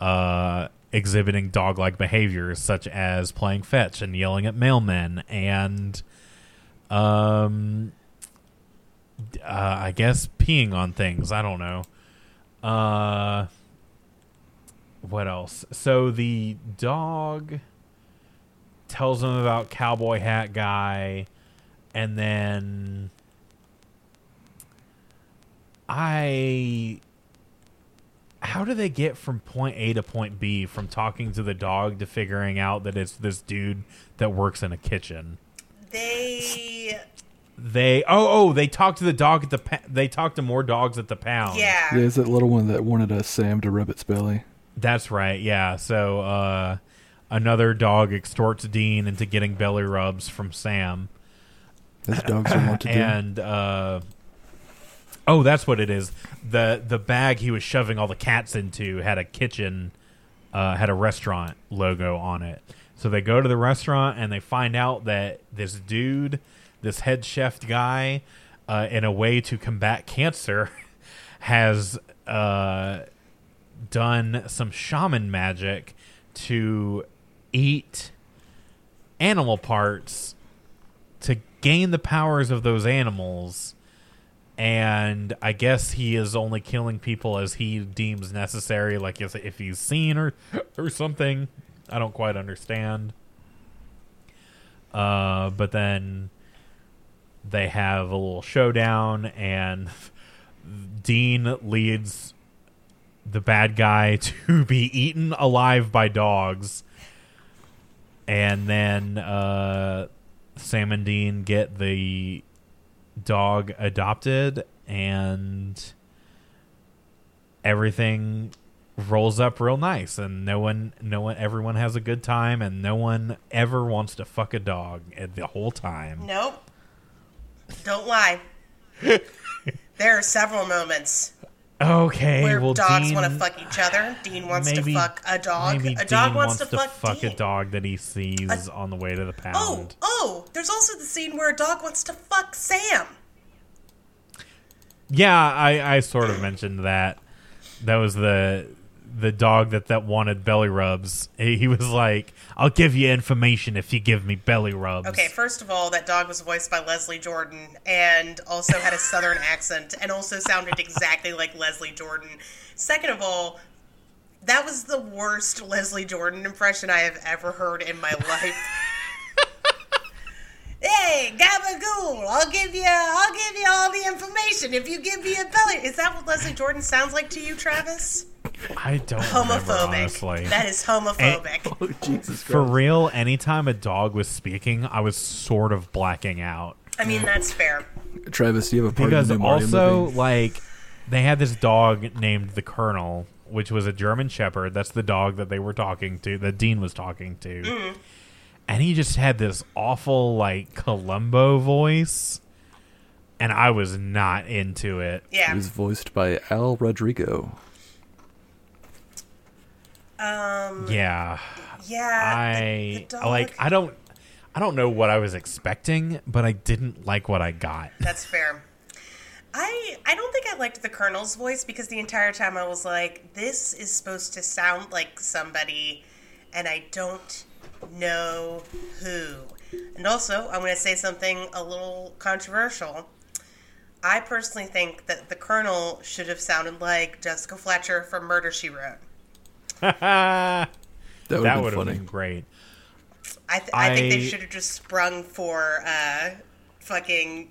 uh, exhibiting dog like behaviors such as playing fetch and yelling at mailmen and um uh, I guess peeing on things. I don't know. Uh, what else? So the dog tells him about cowboy hat guy, and then I. How do they get from point A to point B from talking to the dog to figuring out that it's this dude that works in a kitchen? they. They oh oh they talked to the dog at the pa- they talked to more dogs at the pound. Yeah. There's that little one that wanted a Sam to rub its belly. That's right. Yeah. So uh, another dog extorts Dean into getting belly rubs from Sam, As dogs are wont to do. and uh, oh, that's what it is. the The bag he was shoving all the cats into had a kitchen, uh, had a restaurant logo on it. So they go to the restaurant and they find out that this dude, this head chef guy, uh, in a way to combat cancer, [LAUGHS] has uh, done some shaman magic to eat animal parts to gain the powers of those animals. And I guess he is only killing people as he deems necessary, like if, he's seen or or something. I don't quite understand. Uh, but then they have a little showdown, and [LAUGHS] Dean leads the bad guy [LAUGHS] to be eaten alive by dogs. And then uh, Sam and Dean get the dog adopted, and everything rolls up real nice and no one no one everyone has a good time and no one ever wants to fuck a dog the whole time Nope. Don't lie. [LAUGHS] there are several moments okay where well dogs want to fuck each other. Dean wants maybe- to fuck a dog. maybe A dog Dean wants, to, fuck, fuck a dog that he sees on the way to the oh, pound Oh, oh! There's also the scene where a dog wants to fuck Sam. Yeah, I, I sort of mentioned that. That was the the dog that that wanted belly rubs. He, he was like, "I'll give you information if you give me belly rubs." Okay, first of all, that dog was voiced by Leslie Jordan and also had a [LAUGHS] southern accent and also sounded exactly like Leslie Jordan. Second of all, that was the worst Leslie Jordan impression I have ever heard in my life. [LAUGHS] hey, gabagool, I'll give you, I'll give you all the information if you give me a belly. Is that what Leslie Jordan sounds like to you, Travis? I don't remember, Homophobic. honestly. That is homophobic. [LAUGHS] Oh Jesus For Christ! real, anytime a dog was speaking, I was sort of blacking out. I mean, that's fair. Travis, do you have a part Because in the new also, movie? like, they had this dog named the Colonel, which was a German Shepherd. That's the dog that they were talking to, that Dean was talking to. Mm-hmm. And he just had this awful, like, Columbo voice. And I was not into it. He Yeah. was voiced by Al Rodrigo. Um. Yeah. Yeah. I the- the dog- like I don't I don't know what I was expecting, but I didn't like what I got. That's fair. I I don't think I liked the Colonel's voice because the entire time I was like, this is supposed to sound like somebody, and I don't know who. And also, I'm going to say something a little controversial. I personally think that the Colonel should have sounded like Jessica Fletcher from Murder She Wrote. That would that have been been great. I, th- I think they should have just sprung for uh, fucking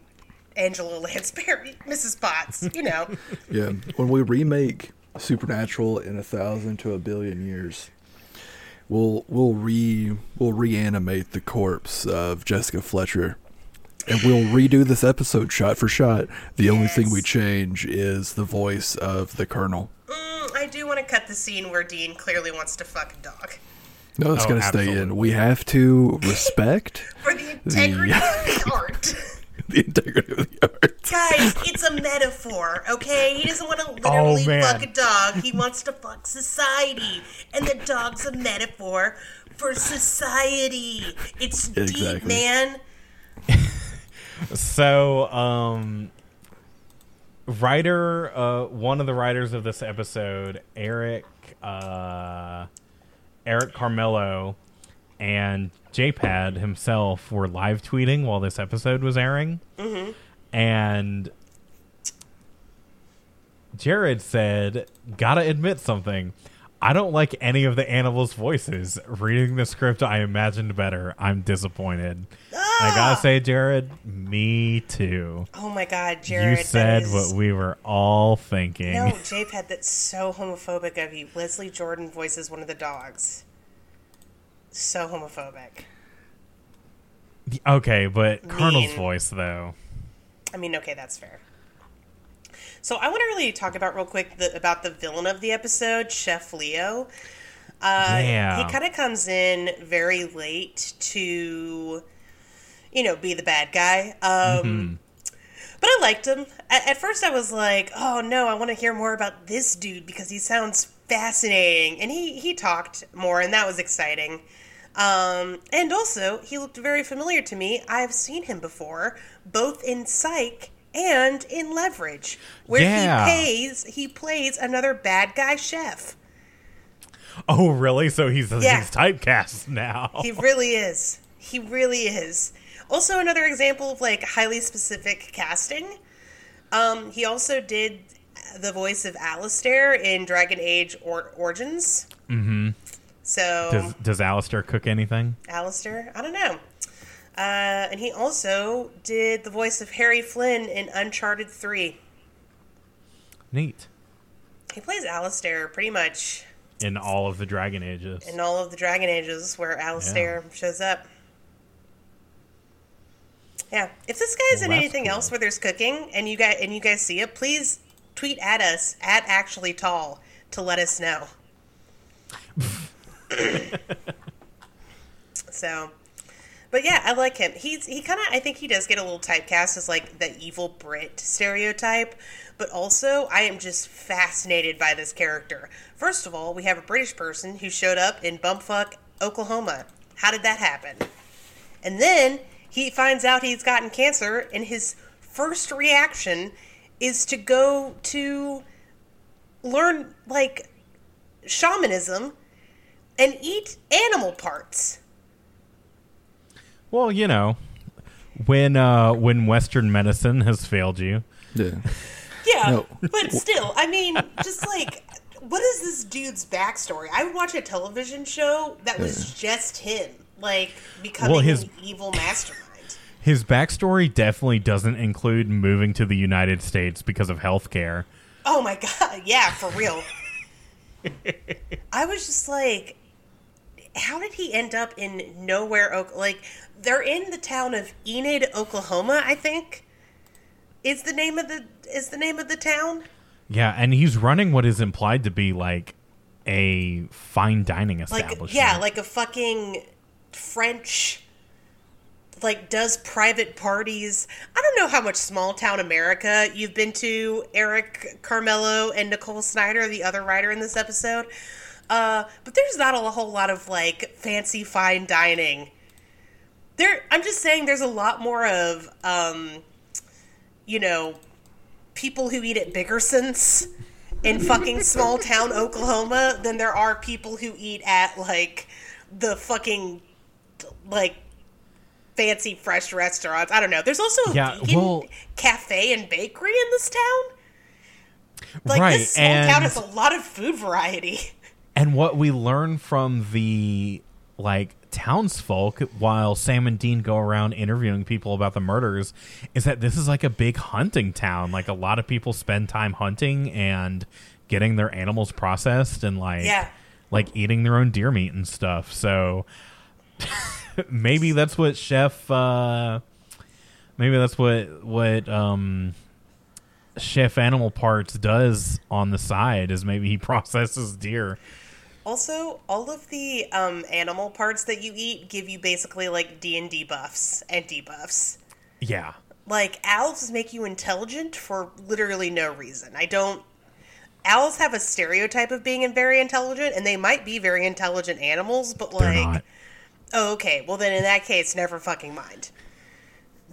Angela Lansbury, [LAUGHS] Mrs. Potts. You know. [LAUGHS] Yeah, when we remake Supernatural in a thousand to a billion years, we'll we'll re we'll reanimate the corpse of Jessica Fletcher, and we'll redo this episode shot for shot. The only thing we change is the voice of the Colonel. I do want to cut the scene where Dean clearly wants to fuck a dog. No, it's Oh, gonna stay in. We have to [LAUGHS] respect For the integrity of the [LAUGHS] art. the integrity of the art. Guys, [LAUGHS] it's a metaphor, okay? He doesn't want to literally Oh, fuck a dog. He wants to fuck society. And the dog's a metaphor for society. It's deep, man. So, um writer uh one of the writers of this episode, Eric uh Eric Charmelo and JPad himself were live tweeting while this episode was airing. Mm-hmm. And Jared said, "Gotta admit something. I don't like any of the animals' voices. Reading the script, I imagined better. I'm disappointed. I ah! gotta say, Jared, me too. Oh my god, Jared. you said is- what we were all thinking. No, JPad, that's so homophobic of you. Leslie Jordan voices one of the dogs. So homophobic. Okay, but Colonel's voice though. I mean, okay, that's fair. So I want to really talk about real quick the, about the villain of the episode, Chef Leo. Uh, Yeah. He kind of comes in very late to, you know, be the bad guy. Um, But I liked him. At, at first, I was like, "Oh no, I want to hear more about this dude because he sounds fascinating." And he he talked more, and that was exciting. Um, and also, he looked very familiar to me. I've seen him before, both in Psych and in Leverage, where Yeah. he pays he plays another bad guy chef. Oh, really? So he's Yeah. he's typecast now. He really is. He really is. Also, another example of like highly specific casting. Um, he also did the voice of Alistair in Dragon Age or- Origins. Mm-hmm. So, does does Alistair cook anything? Alistair, I don't know. Uh, and he also did the voice of Harry Flynn in Uncharted 3. Neat. He plays Alistair pretty much In all of the Dragon Ages. in all of the Dragon Ages where Alistair shows up. Yeah. If this guy's Well, in anything cool. else where there's cooking and you guys and you guys see it, please tweet at us at actually tall to let us know. [LAUGHS] so but yeah, I like him. He's he kind of I think he does get a little typecast as like the evil Brit stereotype, but also I am just fascinated by this character. First of all, we have a British person who showed up in bumfuck Oklahoma. How did that happen? And then he finds out he's gotten cancer, and his first reaction is to go to learn like shamanism and eat animal parts. Well, you know, when uh when Western medicine has failed you, Yeah. Yeah, No. but still, I mean, just like, what is this dude's backstory? I would watch a television show that was just him, like becoming Well, his- an evil mastermind. his backstory definitely doesn't include moving to the United States because of health care. Oh my [LAUGHS] god, yeah, for real. I was just like, how did he end up in nowhere? Oak- Like, they're in the town of Enid, Oklahoma. I think is the name of the is the name of the town. Yeah, and he's running what is implied to be like a fine dining Like, establishment. yeah, like a fucking French. Like does private parties. I don't know how much small town America you've been to, Eric Charmelo and Nicole Snyder, the other writer in this episode. Uh, but there's not a whole lot of like fancy fine dining. There, I'm just saying, there's a lot more of, um, you know, people who eat at Biggersons in fucking small town Oklahoma than there are people who eat at like the fucking like fancy fresh restaurants. I don't know. There's also a Yeah, vegan well- cafe and bakery in this town. Like right, this small town has a lot of food variety. [LAUGHS] and what we learn from the like townsfolk while Sam and Dean go around interviewing people about the murders is that this is like a big hunting town. Like a lot of people spend time hunting and getting their animals processed and like Yeah. like eating their own deer meat and stuff. So [LAUGHS] maybe that's what chef uh maybe that's what what um chef animal parts does on the side is maybe he [LAUGHS] processes deer Also, all of the um, animal parts that you eat give you basically like D and D buffs and debuffs. yeah Like owls make you intelligent for literally no reason. I don't. Owls have a stereotype of being very intelligent, and they might be very intelligent animals, but they're like, not oh, okay. Well, then in that case, never fucking mind.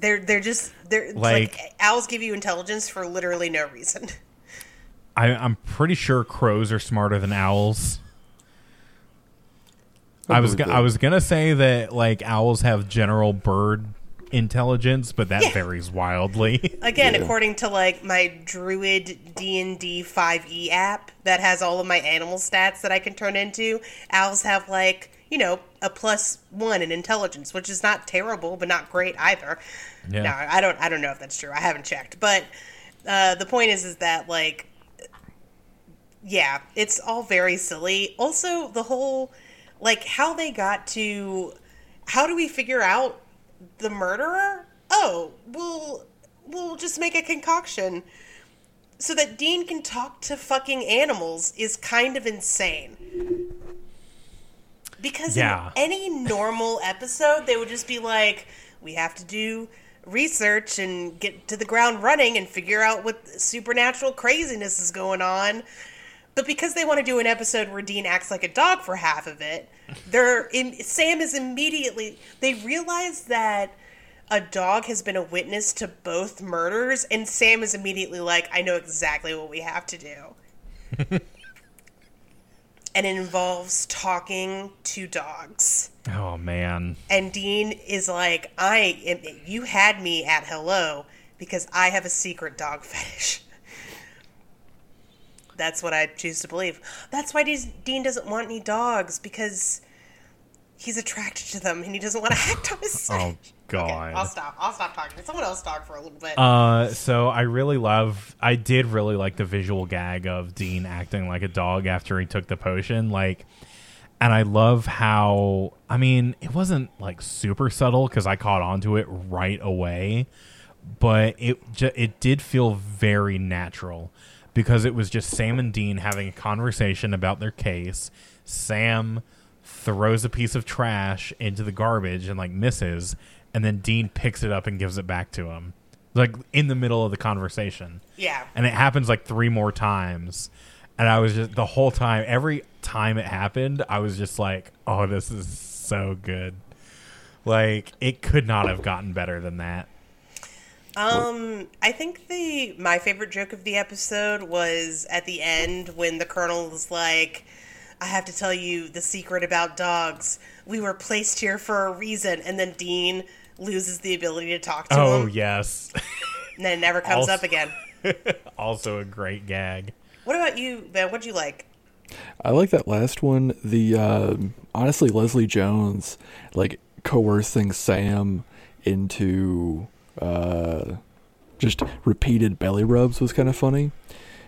They're they're just they're like, Like- owls give you intelligence for literally no reason. I, i'm pretty sure crows are smarter than owls I, was believe that. I was gonna say that like owls have general bird intelligence, but that Yeah. varies wildly. [LAUGHS] Again, Yeah. according to like my Druid D and D five E app that has all of my animal stats that I can turn into, owls have like you know a plus one in intelligence, which is not terrible, but not great either. Yeah. No, I don't. I don't know if that's true. I haven't checked, but uh, the point is, is that like, yeah, it's all very silly. Also, the whole like how they got to how do we figure out the murderer? Oh, we'll we'll just make a concoction so that Dean can talk to fucking animals is kind of insane. Because Yeah. in any normal episode, they would just be like, we have to do research and get to the ground running and figure out what supernatural craziness is going on. But because they want to do an episode where Dean acts like a dog for half of it, they're in, Sam is immediately they realize that a dog has been a witness to both murders, and Sam is immediately like, "I know exactly what we have to do." [LAUGHS] and it involves talking to dogs. oh man. And Dean is like, "I am, you had me at hello because I have a secret dog fetish." That's what I choose to believe. That's why Dean doesn't want any dogs because he's attracted to them and he doesn't want to act on his [LAUGHS] Oh fetish. Okay, god. I'll stop. I'll stop talking. Someone else talk for a little bit. Uh, so I really love. I did really like the visual gag of Dean acting like a dog after he took the potion. Like, and I love how. I mean, it wasn't like super subtle because I caught onto it right away, but it ju- it did feel very natural because it was just Sam and Dean having a conversation about their case. Sam throws a piece of trash into the garbage and like misses, and then Dean picks it up and gives it back to him, like in the middle of the conversation. yeah. And it happens like three more times, and I was just the whole time, every time it happened, I was just like, "Oh, this is so good." Like it could not have gotten better than that. Um, I think the my favorite joke of the episode was at the end when the colonel was like, "I have to tell you the secret about dogs. We were placed here for a reason," and then Dean loses the ability to talk to Oh him, Oh yes, and then it never comes Also- up again. [LAUGHS] also a great gag. What about you, Ben? What'd you like? I like that last one. The um honestly Leslie Jones like coercing Sam into uh, just repeated belly rubs was kind of funny.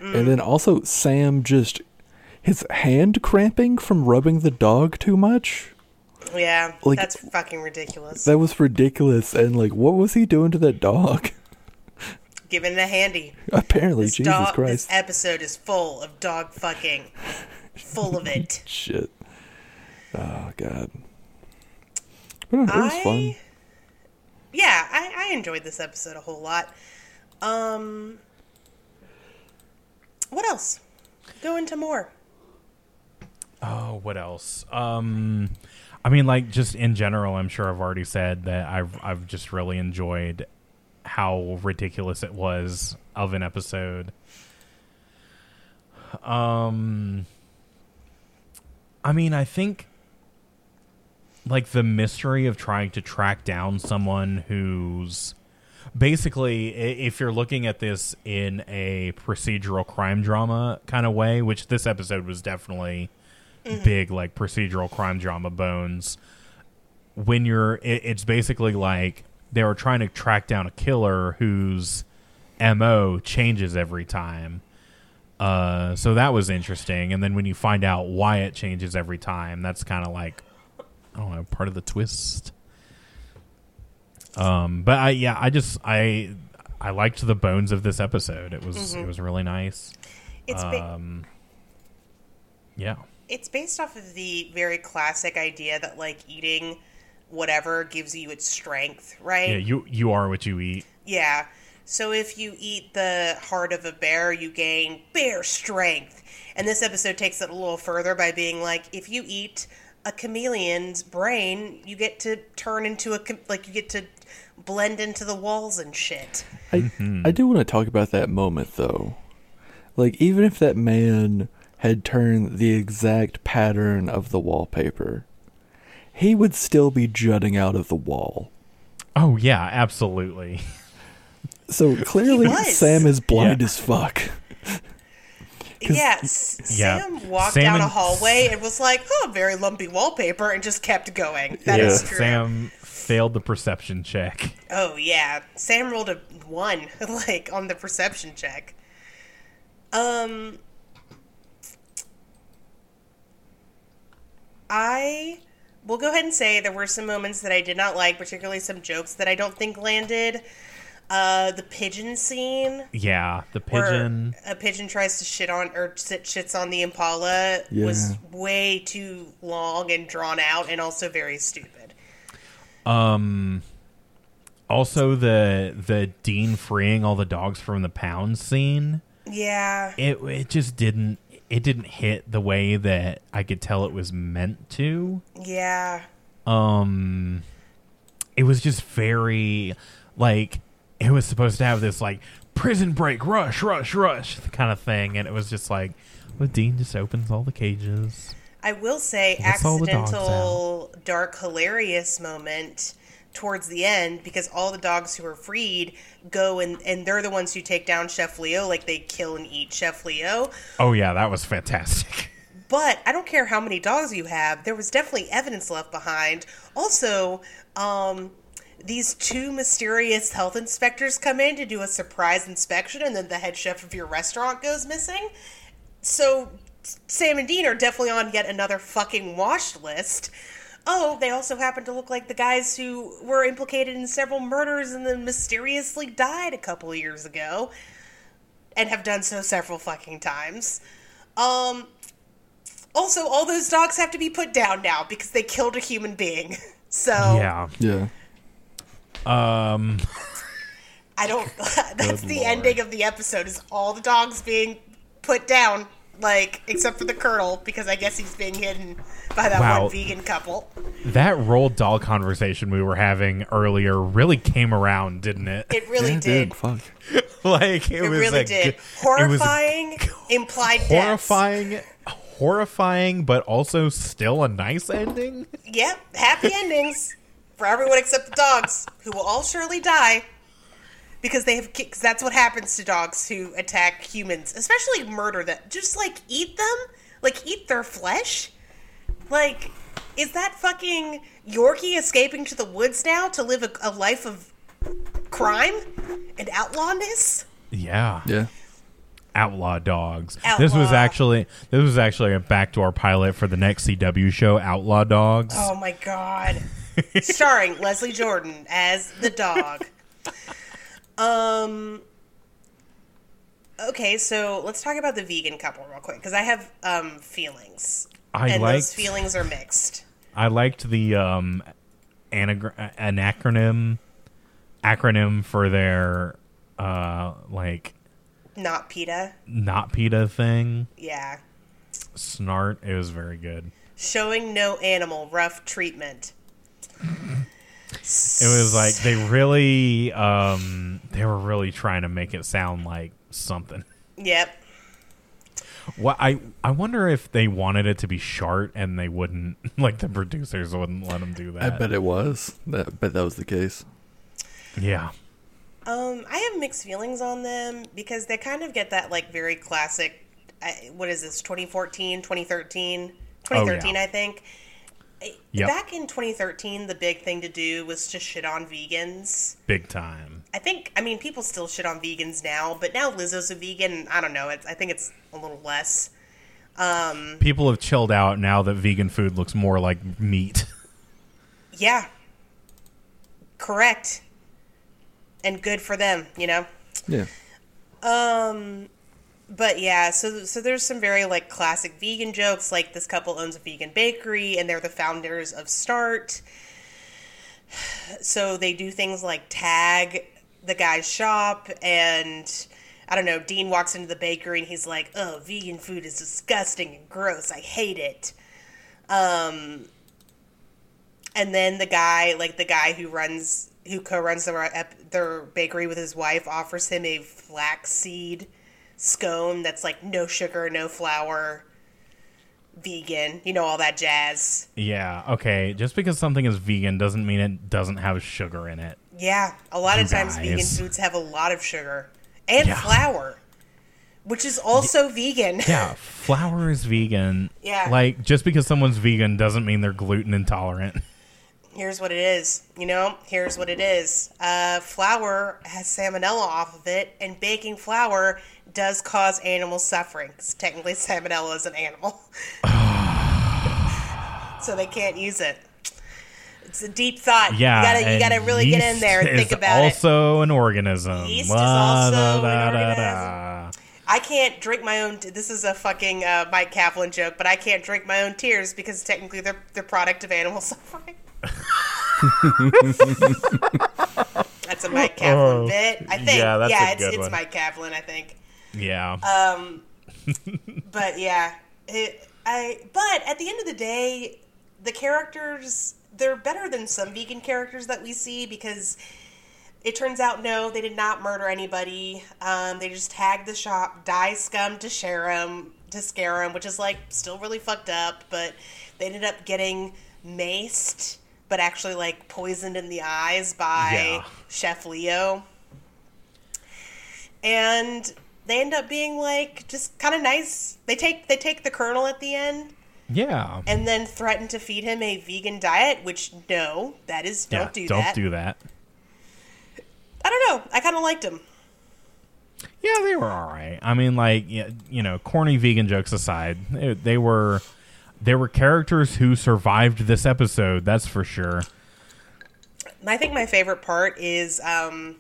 And then also Sam just his hand cramping from rubbing the dog too much. Yeah, Like- that's fucking ridiculous. That was ridiculous. And like, what was he doing to that dog? [LAUGHS] Giving it a handy. Apparently, This, Jesus dog, this Christ, episode is full of dog fucking. full of it. [LAUGHS] shit. Oh God. But it was I, fun. Yeah, I, I enjoyed this episode a whole lot. Um, what else? Go into more. Oh, what else? Um, I mean, like just in general, I'm sure I've already said that I've I've just really enjoyed how ridiculous it was of an episode. Um, I mean, I think like the mystery of trying to track down someone who's basically if you're looking at this in a procedural crime drama kind of way which this episode was definitely big like procedural crime drama bones when you're it, it's basically like they were trying to track down a killer whose mo changes every time. Uh so that was interesting. And then when you find out why it changes every time that's kind of like i don't know part of the twist um but i yeah i just i i liked the bones of this episode it was it was really nice It's ba- um yeah it's based off of the very classic idea that like eating whatever gives you its strength, right? yeah you you are what you eat Yeah. So if you eat the heart of a bear, you gain bear strength. And this episode takes it a little further by being like, if you eat a chameleon's brain, you get to turn into a like you get to blend into the walls and shit. I mm-hmm. I do want to talk about that moment though. Like even if that man had turned the exact pattern of the wallpaper, he would still be jutting out of the wall. oh yeah absolutely So clearly. Sam is blind Yeah. as fuck. Yeah, S- Yeah. Sam walked Sam down a hallway and was like, "Oh, very lumpy wallpaper," and just kept going. That is Yeah. true. sam failed the perception check Oh yeah, Sam rolled a one [LAUGHS] like on the perception check. Um, I will go ahead and say there were some moments that I did not like, particularly some jokes that I don't think landed. Uh, the pigeon scene yeah the pigeon a pigeon tries to shit on or sit, shits on the impala was way too long and drawn out, and also very stupid. Um. Also, the the dean freeing all the dogs from the pound scene. Yeah, It it just didn't it didn't hit the way that I could tell it was meant to. yeah. Um. It was just very like it was supposed to have this like prison break rush rush rush kind of thing, and it was just like well, Dean just opens all the cages. I will say, Let's all the dogs accidental, dark, hilarious moment towards the end because all the dogs who are freed go and and they're the ones who take down Chef Leo, like they kill and eat Chef Leo. Oh yeah, that was fantastic. [LAUGHS] But I don't care how many dogs you have, there was definitely evidence left behind. Also, um, these two mysterious health inspectors come in to do a surprise inspection, and then the head chef of your restaurant goes missing. So Sam and Dean are definitely on yet another fucking washed list. Oh, they also happen to look like the guys who were implicated in several murders and then mysteriously died a couple of years ago and have done so several fucking times. Um also all those dogs have to be put down now because they killed a human being. [LAUGHS] So Yeah. Yeah. Um. I don't [LAUGHS] that's the lord. ending of the episode is all the dogs being put down like except for the colonel because I guess he's being hidden by that Wow. one vegan couple. That Roald Dahl conversation we were having earlier really came around, didn't it? It really yeah, did. fuck. [LAUGHS] like it, It was really did. g- it was Horrifying, [LAUGHS] implied deaths. horrifying, horrifying, but also still a nice ending. Yep, happy endings for everyone except the dogs, who will all surely die because they have. Because that's what happens to dogs who attack humans, especially murder them. Just like eat them, like eat their flesh. Like, is that fucking Yorkie escaping to the woods now to live a, a life of crime and outlawness. Yeah. Yeah. Outlaw dogs. This was actually this was actually a backdoor pilot for the next CW show, Outlaw Dogs. Oh my god. Starring Leslie Jordan as the dog. Um Okay, so let's talk about the vegan couple real quick because I have um feelings. I and liked those feelings are mixed. I liked the um anagr- an acronym acronym for their uh like Not PETA. not PETA thing. Yeah. Snart. It was very good. Showing no animal rough treatment. It was like they really um they were really trying to make it sound like something. Yep. What I I wonder if they wanted it to be short and they wouldn't [LAUGHS] like the producers wouldn't let them do that. I bet it was. That bet that was the case. Yeah. Um, I have mixed feelings on them because they kind of get that like very classic. Uh, what is this? 2014, 2013, 2013, Oh, yeah. I think. Yep. Back in 2013, the big thing to do was to shit on vegans. Big time. I think, I mean, people still shit on vegans now, but now Lizzo's a vegan. I don't know. It's, I think it's a little less. People have chilled out now that vegan food looks more like meat. [LAUGHS] Yeah. Correct. And good for them, you know? Yeah. Um, but yeah, so so there's some very like classic vegan jokes, like this couple owns a vegan bakery and they're the founders of Start. So they do things like tag the guy's shop and I don't know, Dean walks into the bakery and he's like, "Oh, vegan food is disgusting and gross. I hate it." Um and then the guy, like the guy who runs who co-runs their, their bakery with his wife offers him a flaxseed scone that's like no sugar, no flour, vegan, you know all that jazz. yeah. Okay. Just because something is vegan doesn't mean it doesn't have sugar in it. Yeah, a lot of You times vegan foods have a lot of sugar and Yeah. flour, which is also vegan. Yeah. Flour is vegan. Yeah. Like just because someone's vegan doesn't mean they're gluten intolerant. Here's what it is. You know, here's what it is. Uh, flour has salmonella off of it, and baking flour does cause animal suffering. technically, [LAUGHS] salmonella is an animal, [SIGHS] so they can't use it. It's a deep thought. Yeah. you gotta you gotta really get in there and think about it. also an organism. Yeast is also da, an da, organism. da. I can't drink my own. T- this is a fucking uh, Mike Kaplan joke, but I can't drink my own tears because technically they're they're product of animal [LAUGHS] suffering. [LAUGHS] That's a Mike Kaplan Oh, bit. I think. yeah, that's a it's it's. Mike Kaplan. I think. Yeah. Um, [LAUGHS] but yeah, it, I. But at the end of the day, the characters they're better than some vegan characters that we see because it turns out no, they did not murder anybody. Um, they just tagged the shop, dye scum to share them to scare them, which is like still really fucked up. But they ended up getting maced, but actually like poisoned in the eyes by Yeah. Chef Leo and they end up being like just kind of nice. They take they take the colonel at the end yeah. and then threaten to feed him a vegan diet, which no, that is don't yeah. do don't that. do that. I don't know. I kind of liked him. Yeah, they were all right. I mean, like you know, corny vegan jokes aside, they, they were they were characters who survived this episode. That's for sure. I think my favorite part is, um,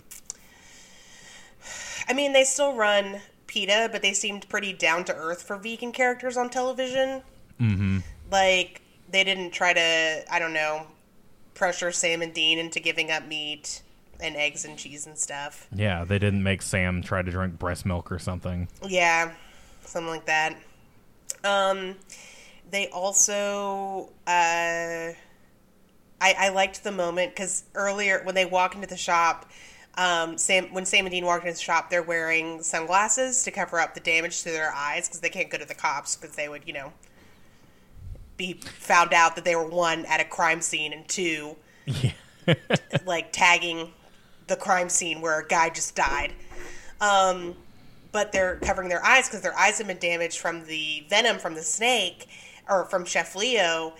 I mean, they still run PETA, but they seemed pretty down to earth for vegan characters on television. Mm-hmm. Like they didn't try to, I don't know, pressure Sam and Dean into giving up meat and eggs and cheese and stuff. Yeah, they didn't make Sam try to drink breast milk or something. Yeah, something like that. Um, they also, uh, I, I liked the moment because earlier when they walk into the shop, um, Sam when Sam and Dean walk into the shop, they're wearing sunglasses to cover up the damage to their eyes because they can't go to the cops because they would, you know, be found out that they were one at a crime scene and two Yeah. [LAUGHS] like tagging the crime scene where a guy just died. Um, but they're covering their eyes because their eyes have been damaged from the venom from the snake or from Chef Leo.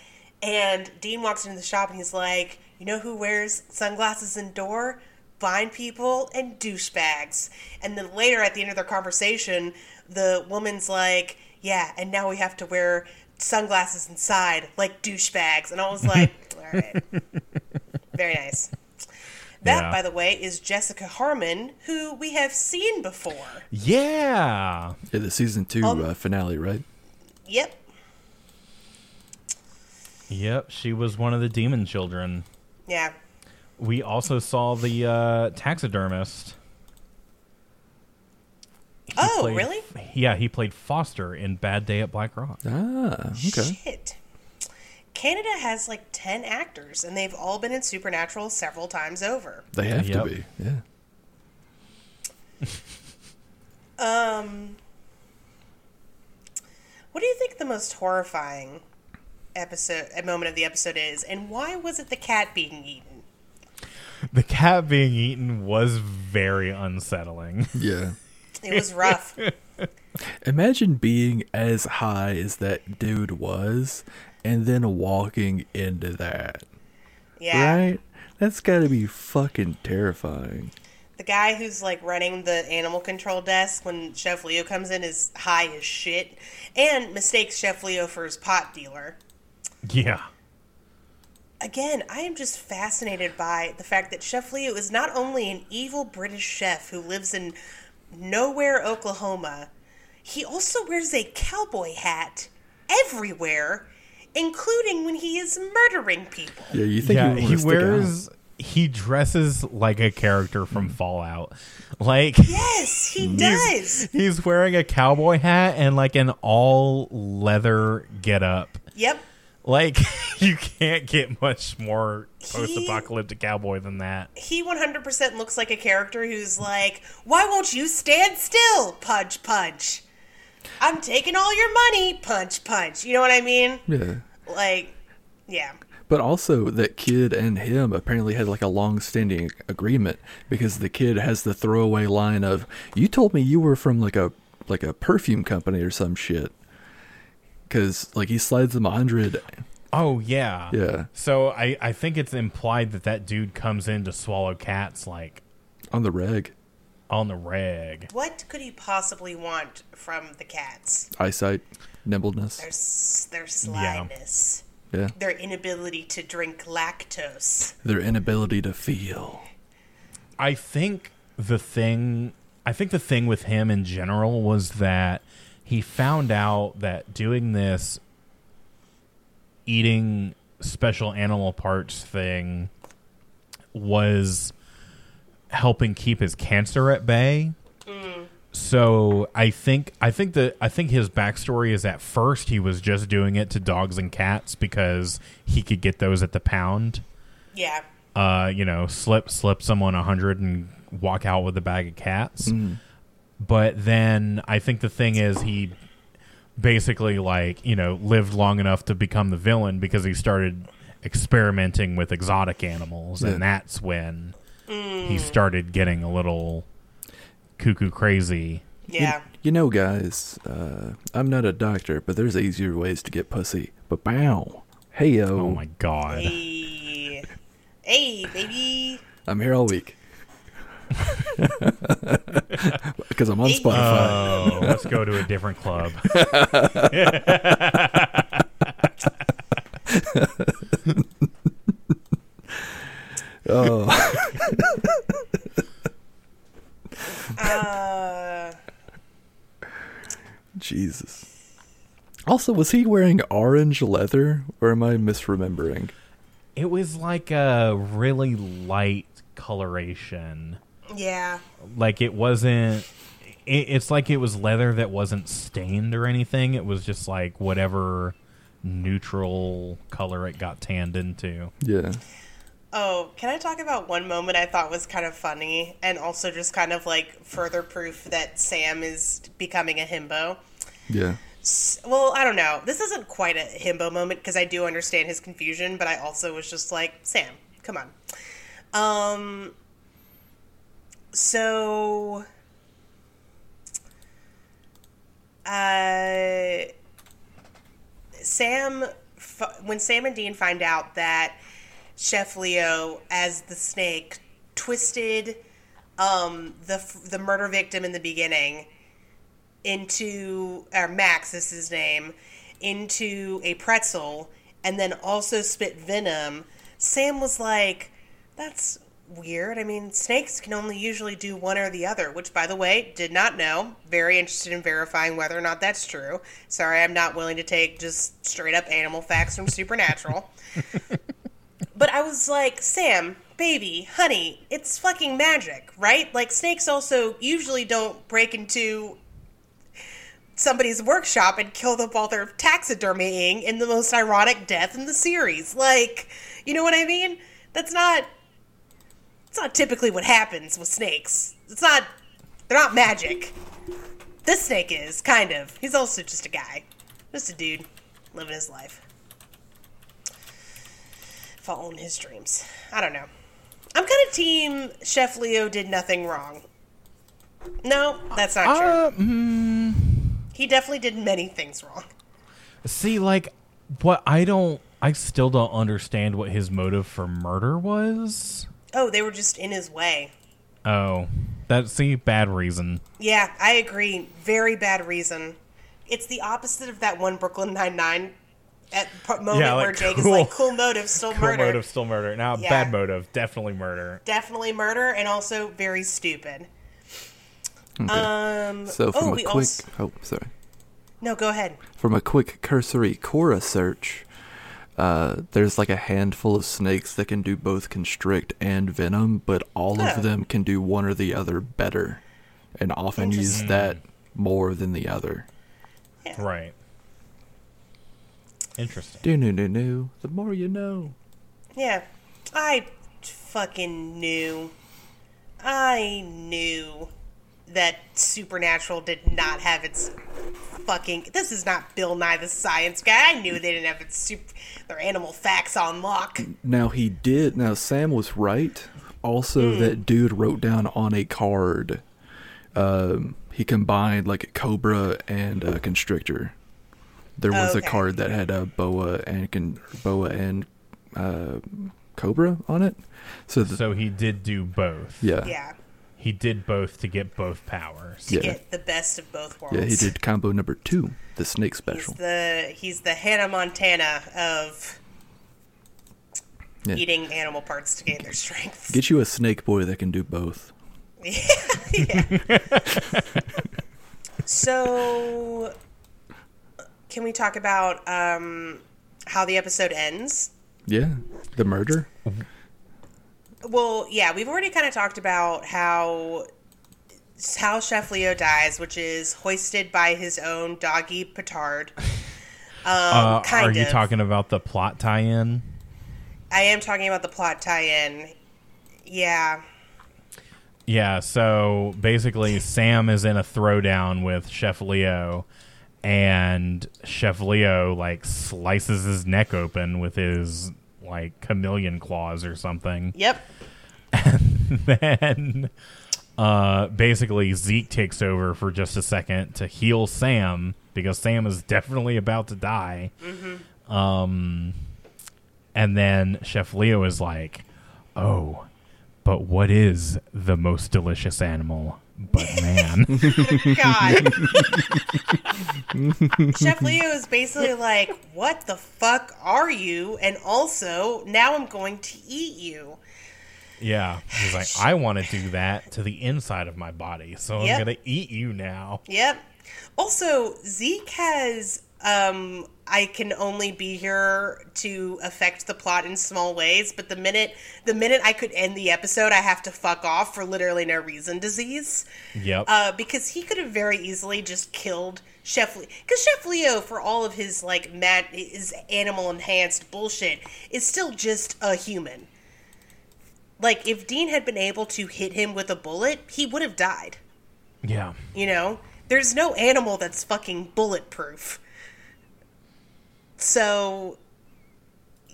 And Dean walks into the shop and he's like, You know who wears sunglasses indoor? Blind people and douchebags. And then later at the end of their conversation, the woman's like, Yeah, and now we have to wear sunglasses inside like douchebags. And I was like, [LAUGHS] All right. Very nice. That, Yeah. by the way, is Jessica Harmon, who we have seen before. Yeah. Yeah, the season two Um, uh, finale, right? Yep. Yep. She was one of the demon children. Yeah. We also saw the uh, taxidermist. He Oh, played- really? Yeah, he played Foster in Bad Day at Black Rock. Ah, okay. Shit. Canada has like 10 actors, and they've all been in Supernatural several times over. They have Yep. to be. Yeah. [LAUGHS] Um, what do you think the most horrifying episode, moment of the episode is, and why was it the cat being eaten? [LAUGHS] The cat being eaten was very unsettling. [LAUGHS] Yeah. It was rough. Imagine being as high as that dude was and then walking into that. Yeah. Right? That's got to be fucking terrifying. The guy who's like running the animal control desk when Chef Leo comes in is high as shit and mistakes Chef Leo for his pot dealer. yeah. Again, I am just fascinated by the fact that Chef Leo is not only an evil British chef who lives in nowhere, Oklahoma, he also wears a cowboy hat everywhere, including when he is murdering people. Yeah, you think yeah, you he wears he dresses like a character from mm. Fallout. [LAUGHS] Like Yes, he does. he's, he's wearing a cowboy hat and like an all leather getup. Yep. Like [LAUGHS] you can't get much more post-apocalyptic cowboy than that. He 100% looks like a character who's like, Why won't you stand still? Punch, punch. I'm taking all your money. Punch, punch. You know what I mean? Yeah. Like, yeah. But also, that kid and him apparently had like a long standing agreement because the kid has the throwaway line of, You told me you were from like a like a perfume company or some shit. Because like he slides him a hundred. Oh yeah. Yeah. So I I think it's implied that that dude comes in to swallow cats like on the reg. on the reg. What could he possibly want from the cats? Eyesight, nimbleness. Their, s- their slyness, Yeah. their inability to drink lactose. Their inability to feel. I think the thing I think the thing with him in general was that he found out that doing this eating special animal parts thing was helping keep his cancer at bay. So I think I think that I think his backstory is at first he was just doing it to dogs and cats because he could get those at the pound Yeah. uh, you know, slip slip someone a hundred and walk out with a bag of cats. But then I think the thing is he basically like you know lived long enough to become the villain because he started experimenting with exotic animals, Yeah. and that's when he started getting a little cuckoo crazy. Yeah. You know, guys, uh, I'm not a doctor, but there's easier ways to get pussy. But bow. Hey, yo. Oh my god! Hey. Hey, baby. I'm here all week. [LAUGHS] Because I'm on Spotify. Oh, let's go to a different club. [LAUGHS] oh. [LAUGHS] Uh, Jesus. Also, was he wearing orange leather, or am I misremembering? It was like a really light coloration. Yeah. like it wasn't it, it's like it was leather that wasn't stained or anything it was just like whatever neutral color it got tanned into Yeah. Oh, can I talk about one moment I thought was kind of funny and also just kind of like further proof that Sam is becoming a himbo? Yeah. S- Well, I don't know. This isn't quite a himbo moment because I do understand his confusion, but I also was just like, Sam, come on. Um, so, uh, Sam when Sam and Dean find out that Chef Leo, as the snake, twisted um, the the murder victim in the beginning into or Max is his name into a pretzel and then also spit venom. Sam was like, "That's weird. I mean, snakes can only usually do one or the other." Which, by the way, did not know. Very interested in verifying whether or not that's true. Sorry, I'm not willing to take just straight up animal facts from Supernatural. [LAUGHS] But I was like, Sam, baby, honey, it's fucking magic, right? Like, snakes also usually don't break into somebody's workshop and kill them while they're taxidermying in the most ironic death in the series. Like, you know what I mean? That's not. It's not typically what happens with snakes. It's not. They're not magic. This snake is, kind of. He's also just a guy. Just a dude living his life following his dreams. I don't know. I'm kind of team Chef Leo did nothing wrong. No, that's not true. Uh, mm, He definitely did many things wrong. see, like, what I don't, I still don't understand what his motive for murder was. Oh, they were just in his way. Oh, that's the bad reason. Yeah, I agree. Very bad reason. It's the opposite of that one Brooklyn Nine Nine at p- moment Yeah, like, where Jake cool. is like, "Cool motive, [LAUGHS] still Cool murder." motive, still murder. Now, Yeah. bad motive, definitely murder. Definitely murder, and also very stupid. Okay. Um. so from oh, a we quick, also oh sorry, no. Go ahead. from a quick cursory Quora search, uh, there's like a handful of snakes that can do both constrict and venom, but all Oh. of them can do one or the other better, and often use that more than the other. Right. Interesting. Do no no no. The more you know. Yeah, I fucking knew. I knew that Supernatural did not have its fucking. This is not Bill Nye the Science Guy. I knew they didn't have its super, their animal facts on lock. Now he did. Now Sam was right. Also, Hmm. that dude wrote down on a card. Um, he combined like a Cobra and uh, Constrictor. There was Okay. a card that had a boa and con- boa and uh, Cobra on it. So, th- So he did do both. yeah, Yeah, He did both to get both powers. to Yeah. get the best of both worlds. yeah, he did combo number two, the snake He's special. the he's the Hannah Montana of Yeah. eating animal parts to gain their strength. Get you a snake boy that can do both. [LAUGHS] Yeah. So, can we talk about um, how the episode ends? Yeah, the murder. Well, yeah, we've already kind of talked about how how Chef Leo dies, which is hoisted by his own doggy petard. [LAUGHS] Um, Uh, kind are you of. talking about the plot tie-in? I am talking about the plot tie-in. Yeah, Yeah, so basically Sam is in a throwdown with Chef Leo and Chef Leo like slices his neck open with his like chameleon claws or something. yep, And [LAUGHS] then uh basically Zeke takes over for just a second to heal Sam because Sam is definitely about to die. Um and then Chef Leo is like, "Oh, but what is the most delicious animal but man?" [LAUGHS] God. [LAUGHS] Chef Leo is basically like, "What the fuck are you?" And also, now I'm going to eat you. yeah. He's like, "I want to do that to the inside of my body, so Yep. I'm going to eat you now." Yep. Also, Zeke has um I can only be here to affect the plot in small ways, but the minute the minute I could end the episode, I have to fuck off for literally no reason disease. Yep. Uh, because he could have very easily just killed Chef Leo. Because Chef Leo, for all of his like mad, his animal enhanced bullshit, is still just a human. Like if Dean had been able to hit him with a bullet, he would have died. yeah. You know, there's no animal that's fucking bulletproof. So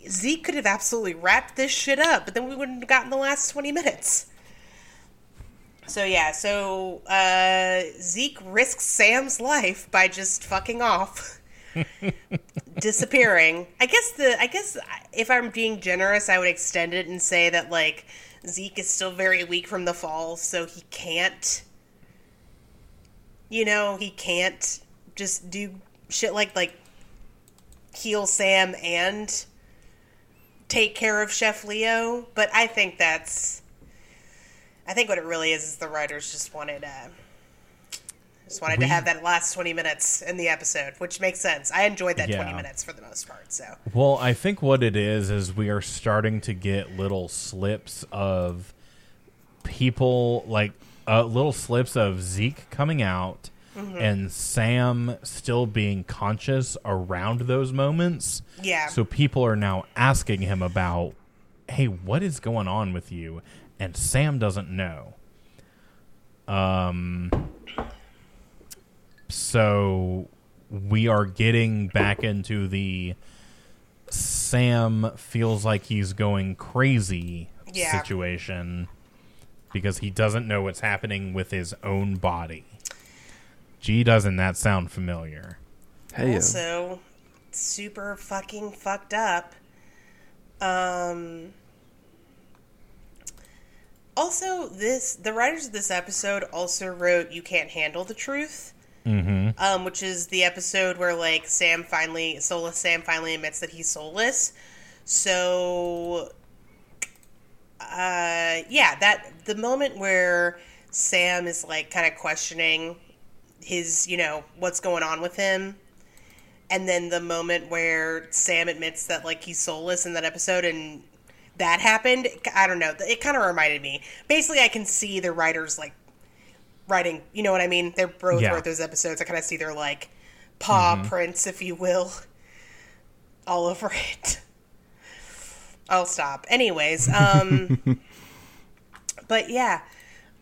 Zeke could have absolutely wrapped this shit up, but then we wouldn't have gotten the last 20 minutes. So yeah, so uh, Zeke risks Sam's life by just fucking off. [LAUGHS] disappearing. I guess the I guess if I'm being generous, I would extend it and say that like Zeke is still very weak from the fall, so he can't. You know, he can't just do shit like like heal Sam and take care of Chef Leo. But I think that's. I think what it really is is the writers just wanted uh, just wanted We- to have that last twenty minutes in the episode, which makes sense. I enjoyed that twenty minutes for the most part. So Well, I think what it is is we are starting to get little slips of people like uh, little slips of Zeke coming out and Sam still being conscious around those moments. Yeah. So people are now asking him about, "Hey, what is going on with you?" And Sam doesn't know. Um so we are getting back into the Sam feels like he's going crazy Yeah. situation because he doesn't know what's happening with his own body. Gee, doesn't that sound familiar? Hey, yo. also super fucking fucked up. Um. Also, this the writers of this episode also wrote "You Can't Handle the Truth," Mm-hmm. um, which is the episode where like Sam finally, soulless Sam finally admits that he's soulless. So, uh, yeah, that the moment where Sam is like kind of questioning his, you know, what's going on with him, and then the moment where Sam admits that like he's soulless in that episode and that happened, I don't know, it kind of reminded me. Basically, I can see the writers like writing, you know what I mean? They're both Yeah. wrote those episodes. I kind of see their like paw prints, if you will, [LAUGHS] all over it. I'll stop. Anyways, um, [LAUGHS] but yeah,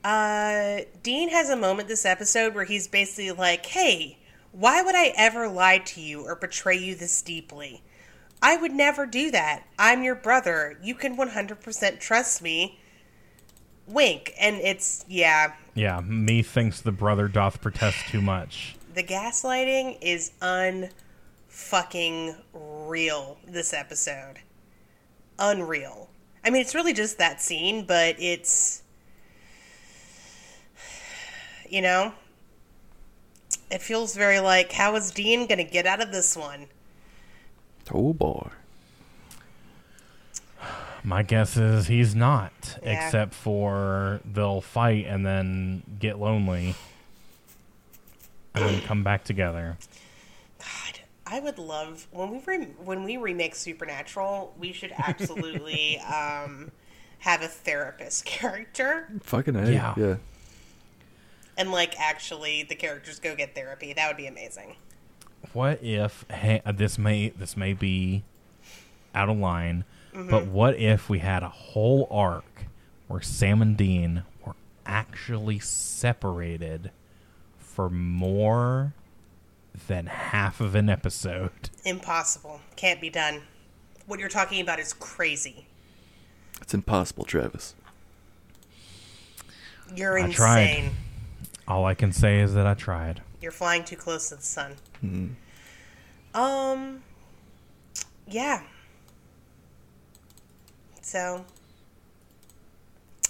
uh, Dean has a moment this episode where he's basically like, "Hey, why would I ever lie to you or betray you this deeply? I would never do that. I'm your brother. You can 100% trust me." Wink, and it's yeah, Yeah, me thinks the brother doth protest too much. [SIGHS] the gaslighting is unfucking real this episode. Unreal. I mean, it's really just that scene, but it's you know, it feels very like how is Dean going to get out of this one? Oh boy. My guess is he's not, Yeah. except for they'll fight and then get lonely and then come back together. God, I would love when we re- when we remake Supernatural, we should absolutely [LAUGHS] um, have a therapist [LAUGHS] character. Fucking A. Yeah. Yeah. And like actually the characters go get therapy. That would be amazing. What if hey, uh, this may this may be out of line, but what if we had a whole arc where Sam and Dean were actually separated for more than half of an episode? Impossible. Can't be done. What you're talking about is crazy. It's impossible, Travis. You're I insane. tried. All I can say is that I tried. You're flying too close to the sun. Um yeah. So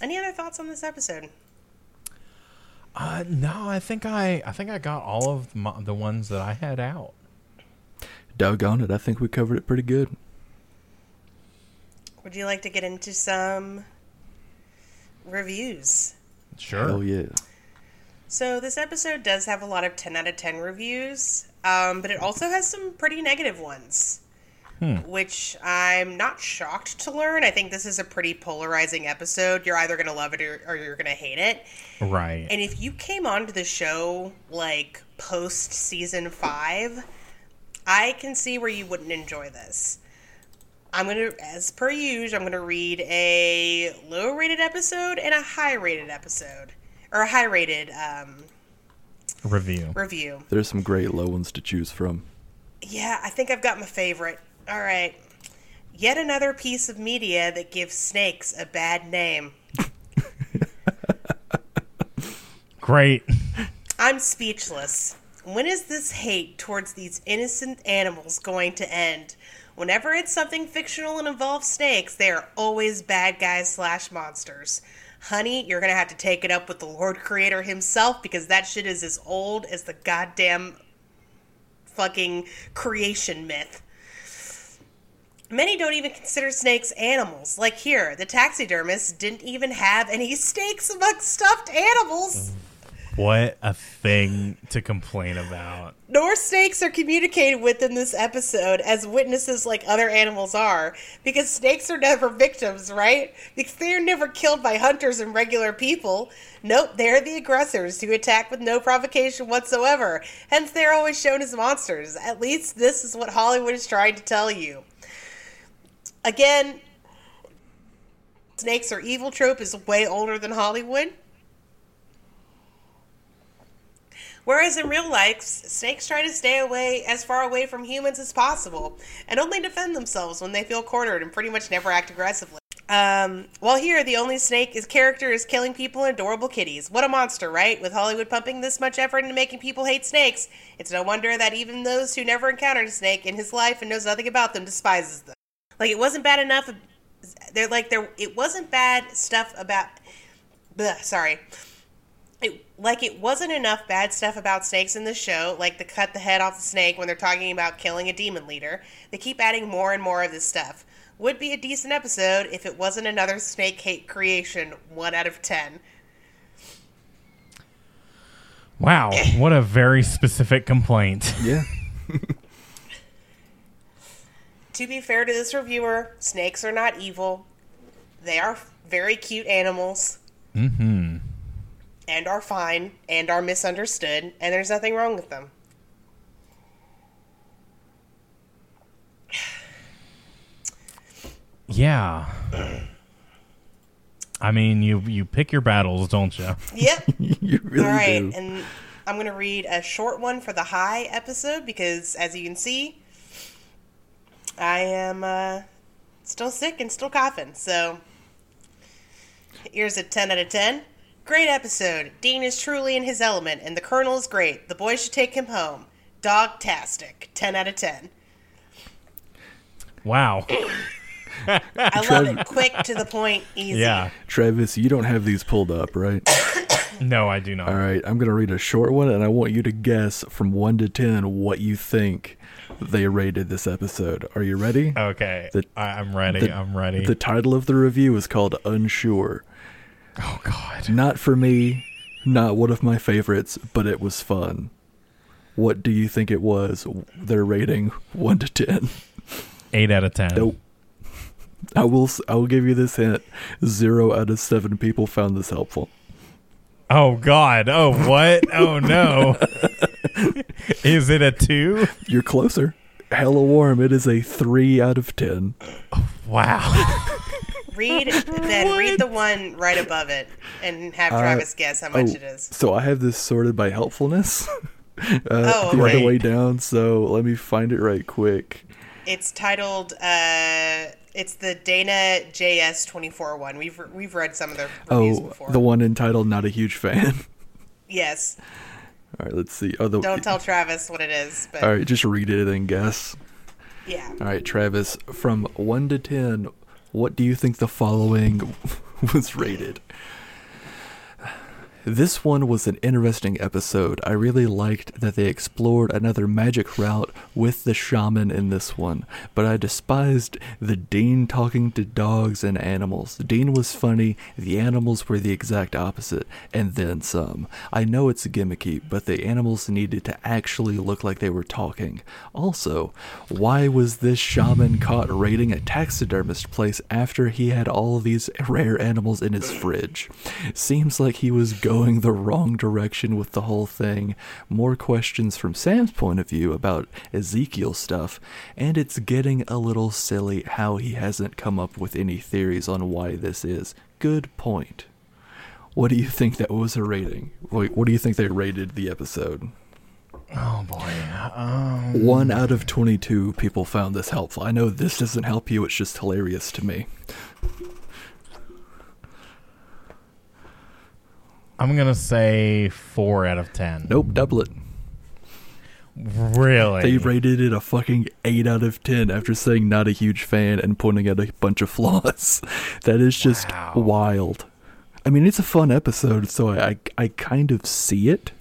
any other thoughts on this episode? Uh, no, I think I I think I got all of my, the ones that I had out. Doggone it. I think we covered it pretty good. Would you like to get into some reviews? Sure. Oh yeah. So this episode does have a lot of 10 out of 10 reviews, um, but it also has some pretty negative ones, which I'm not shocked to learn. I think this is a pretty polarizing episode. You're either going to love it or, or you're going to hate it. Right. And if you came onto the show like post season five, I can see where you wouldn't enjoy this. I'm gonna, as per usual, I'm gonna read a low rated episode and a high rated episode, or a high rated um, Review. review. There's some great low ones to choose from. Yeah, I think I've got my favorite. All right. Yet another piece of media that gives snakes a bad name. [LAUGHS] Great. I'm speechless. when is this hate towards these innocent animals going to end? Whenever it's something fictional and involves snakes, they are always bad guys slash monsters. Honey, you're gonna have to take it up with the Lord Creator himself because that shit is as old as the goddamn fucking creation myth. Many don't even consider snakes animals. Like here, the taxidermist didn't even have any [LAUGHS] snakes among stuffed animals. Mm. What a thing to complain about. Nor snakes are communicated with in this episode as witnesses like other animals are, because snakes are never victims, right? Because they are never killed by hunters and regular people. Nope, they are the aggressors who attack with no provocation whatsoever. Hence, they're always shown as monsters. At least this is what Hollywood is trying to tell you. Again, snakes are evil trope is way older than Hollywood. Whereas in real life, snakes try to stay away as far away from humans as possible and only defend themselves when they feel cornered and pretty much never act aggressively. Um, while here, the only snake is character is killing people and adorable kitties. What a monster, right? With Hollywood pumping this much effort into making people hate snakes, it's no wonder that even those who never encountered a snake in his life and knows nothing about them despises them. Like it wasn't bad enough. They're like there. It wasn't bad stuff about. Bleh, sorry it, like it wasn't enough bad stuff about snakes in the show, like the cut the head off the snake when they're talking about killing a demon leader. They keep adding more and more of this stuff. Would be a decent episode if it wasn't another snake hate creation. One out of ten. Wow, [LAUGHS] what a very specific complaint. Yeah. [LAUGHS] to be fair to this reviewer, snakes are not evil. They are very cute animals. Mm-hmm and are fine and are misunderstood, and there's nothing wrong with them. [SIGHS] Yeah. I mean, you you pick your battles, don't you? Yep. [LAUGHS] you really All right, do. and I'm going to read a short one for the high episode because, as you can see, I am uh, still sick and still coughing. So here's a 10 out of 10. Great episode. Dean is truly in his element, and the Colonel is great. The boys should take him home. Dog-tastic. 10 out of 10. Wow. [LAUGHS] I love it. Quick, to the point, easy. Yeah. Travis, you don't have these pulled up, right? [COUGHS] No, I do not. All right, I'm going to read a short one, and I want you to guess from 1 to 10 what you think they rated this episode. Are you ready? Okay. The- I, I'm ready. the- I'm ready. The title of the review is called Unsure. Oh God. Not for me, not one of my favorites, but it was fun. What do you think it was? Their rating [LAUGHS] 1 to 10. Eight out of ten. Nope. I will I will give you this hint. 0 out of 7 people found this helpful. Oh God. Oh what? oh no. [LAUGHS] Is it a two? You're closer. Hella warm. It is a 3 out of 10. Wow. [LAUGHS] Read, then read the one right above it and have Travis guess how much oh, it is. So I have this sorted by helpfulness. [LAUGHS] uh, Oh, the other way down. So let me find it right quick. It's titled, uh, it's the Dana JS 24 one. We've, we've read some of their reviews Oh, before. the one entitled "Not a Huge Fan." [LAUGHS] Yes. All right, let's see. Oh, the, Don't tell Travis what it is, but All right, just read it and guess. yeah. All right, Travis, from 1 to 10, what do you think the following [LAUGHS] was rated? This one was an interesting episode. I really liked that they explored another magic route with the shaman in this one, but I despised the Dean talking to dogs and animals. The Dean was funny, the animals were the exact opposite, and then some. I know it's gimmicky, but the animals needed to actually look like they were talking. Also, why was this shaman caught raiding a taxidermist place after he had all these rare animals in his fridge? Seems like he was going the wrong direction with the whole thing. More questions from Sam's point of view about Ezekiel stuff, and it's getting a little silly how he hasn't come up with any theories on why this is. Good point. What do you think that was a rating? Wait, what do you think they rated the episode? oh boy. Um, One out of 22 people found this helpful. I know this doesn't help you, it's just hilarious to me. I'm gonna say four out of ten. Nope, double it. Really? They rated it a fucking 8 out of 10 after saying not a huge fan and pointing out a bunch of flaws. [LAUGHS] that is just Wow. wild. I mean, it's a fun episode, so I, I, I kind of see it.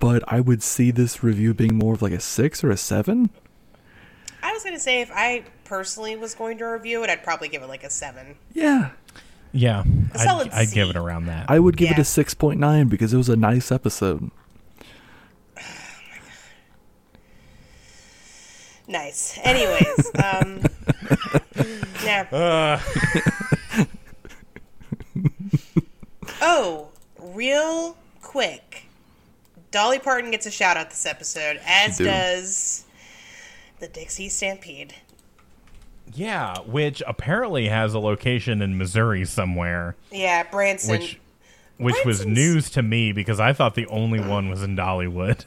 But I would see this review being more of like a 6 or a 7. I was gonna say if I personally was going to review it, I'd probably give it like a seven. Yeah. Yeah. I'd, I'd give it around that. I would give it a 6.9 because it was a nice episode. Nice. Anyways, [LAUGHS] um, yeah. [LAUGHS] [LAUGHS] oh, real quick, Dolly Parton gets a shout out this episode, as do. does the Dixie Stampede. Yeah, which apparently has a location in Missouri somewhere, Yeah, Branson. which which was news to me because I thought the only one was in Dollywood.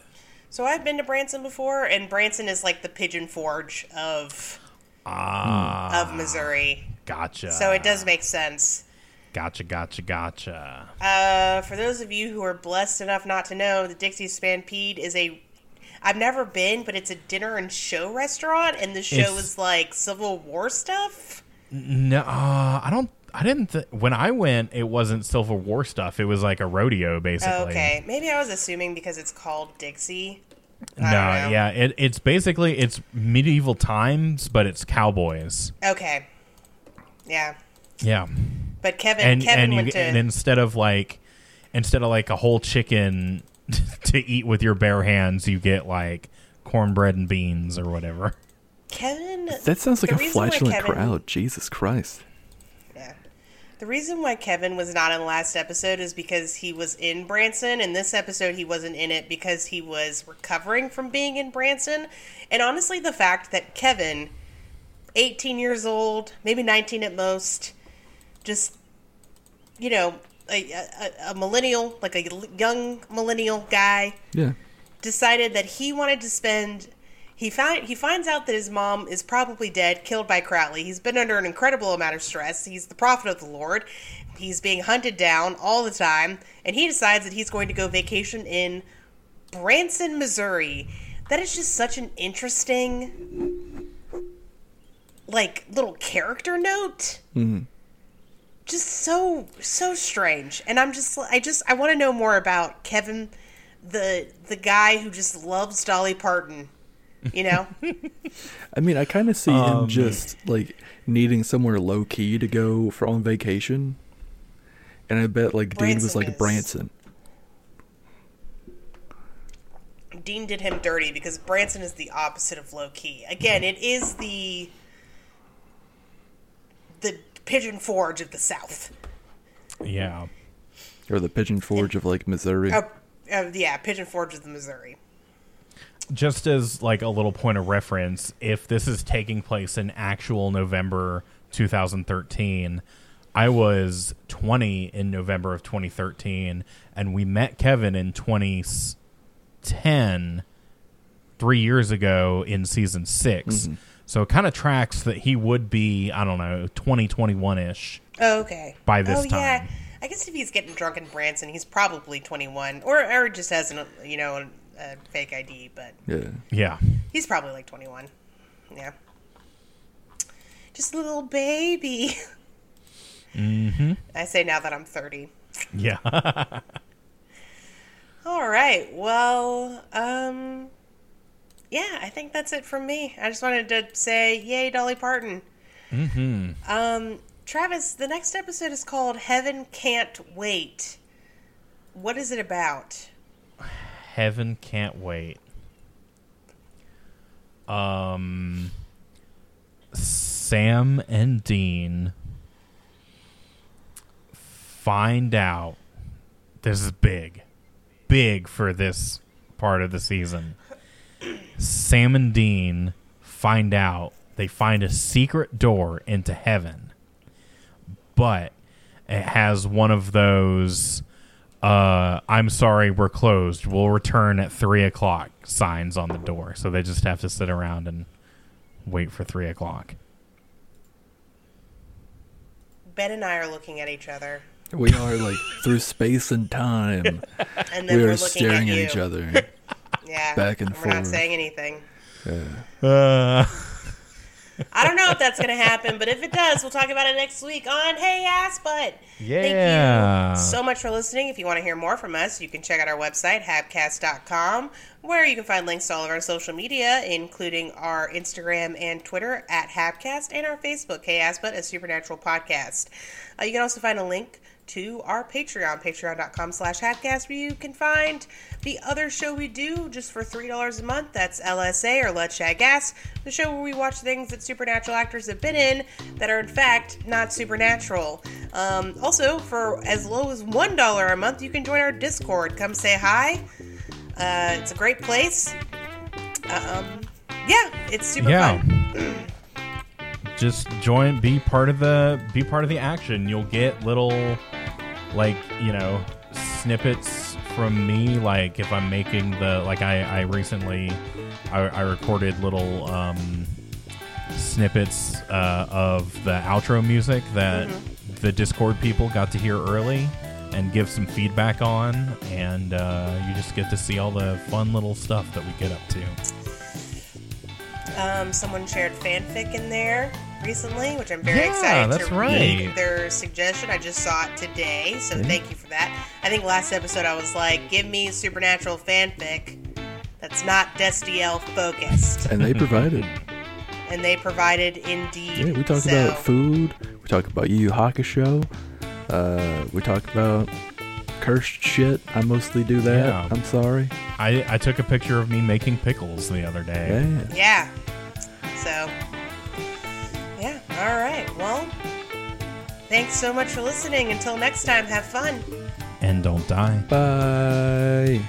So I've been to Branson before, and Branson is like the Pigeon Forge of Ah, of Missouri. gotcha. So it does make sense. Gotcha, gotcha, gotcha. Uh, for those of you who are blessed enough not to know, the Dixie Stampede is a. I've never been, but it's a dinner and show restaurant, and the show It's- is like Civil War stuff. No, uh, I don't. I didn't. Th- when I went, it wasn't Civil War stuff. It was like a rodeo, basically. Okay, maybe I was assuming because it's called Dixie. I No, yeah, it, it's basically it's medieval times, but it's cowboys. Okay. Yeah, Yeah, but Kevin, and Kevin and, you, went to. and instead of like instead of like a whole chicken [LAUGHS] to eat with your bare hands, you get like cornbread and beans or whatever. Kevin. That sounds like a flatulent Kevin- crowd. Jesus Christ. Yeah. The reason why Kevin was not in the last episode is because he was in Branson, and this episode he wasn't in it because he was recovering from being in Branson. And honestly, the fact that Kevin, 18 years old, maybe 19 at most, just, you know, a, a, a millennial, like a young millennial guy, Yeah. decided that he wanted to spend he found he finds out that his mom is probably dead killed by crowley. He's been under an incredible amount of stress. He's the prophet of the lord. He's being hunted down all the time and he decides that he's going to go vacation in branson missouri. That is just such an interesting like little character note mm-hmm. Just so so strange. And i'm just i just i want to know more about kevin the the guy who just loves dolly parton you know? [LAUGHS] I mean, I kind of see Um, him just like needing somewhere low key to go for on vacation, and I bet like Dean was like is- Branson. dean did him dirty because branson is the opposite of low key again it is the the pigeon forge of the south. Yeah, or the Pigeon Forge of like Missouri. uh, uh, yeah pigeon forge of the missouri. Just as like a little point of reference, if this is taking place in actual November 2013, I was 20 in November of 2013, and we met Kevin in 2010, three years ago in season 6 So it kind of tracks that he would be, I don't know, 2021 ish. oh, okay By this time. oh yeah i guess if he's getting drunk in branson he's probably 21 or or just has an you know a fake id but yeah. Yeah. He's probably like 21. Yeah. Just a little baby. Mm-hmm. I say now that I'm 30. Yeah. [LAUGHS] All right. Well, um, yeah, I think that's it from me. I just wanted to say, yay, Dolly Parton. Mm-hmm. Um, Travis, the next episode is called Heaven Can't Wait. What is it about? Heaven can't wait. Um, Sam and Dean find out this is big, big for this part of the season. Sam and Dean find out they find a secret door into heaven, but it has one of those uh, I'm sorry, we're closed. We'll return at three o'clock signs on the door. So they just have to sit around and wait for three o'clock. Ben and I are looking at each other, We are like through space and time. [LAUGHS] and then we we're are looking staring at at, each other. Yeah. Back and We're not saying anything. Uh, [LAUGHS] I don't know if that's going to happen, but if it does, we'll talk about it next week on Hey Ass Butt. Yeah. Thank you so much for listening. If you want to hear more from us, you can check out our website, habcast.com, where you can find links to all of our social media, including our Instagram and Twitter at Habcast and our Facebook, Hey Ass Butt, a supernatural podcast. Uh, you can also find a link to our Patreon, patreon.com slash Habcast, where you can find the other show we do just for $3 a month. That's LSA or Let's Shag Gas, the show where we watch things that supernatural actors have been in that are in fact not supernatural. Um, also, for as low as $1 a month, you can join our Discord. Come say hi. Uh, it's a great place. Um, yeah, it's super yeah. fun. [CLEARS THROAT] Just join, be part of the, be part of the action. You'll get little, like you know, snippets from me. Like if I'm making the, like I, I recently, I, I recorded little um, snippets uh, of the outro music that the Discord people got to hear early and give some feedback on, and uh, you just get to see all the fun little stuff that we get up to. Um, someone shared fanfic in there recently, which I'm very Yeah, excited that's to right. read their suggestion. I just saw it today, so thank you for that. I think last episode I was like, "Give me supernatural fanfic that's not Destiel focused," And they provided. [LAUGHS] and they provided indeed. Yeah, we talked so, about food. We talked about Yu Yu Hakusho. Uh, we talked about cursed shit. I mostly do that. Yeah. I'm sorry. I, I took a picture of me making pickles the other day. Yeah. Yeah. So, yeah. All right. Well, thanks so much for listening. Until next time, have fun. And don't die. Bye.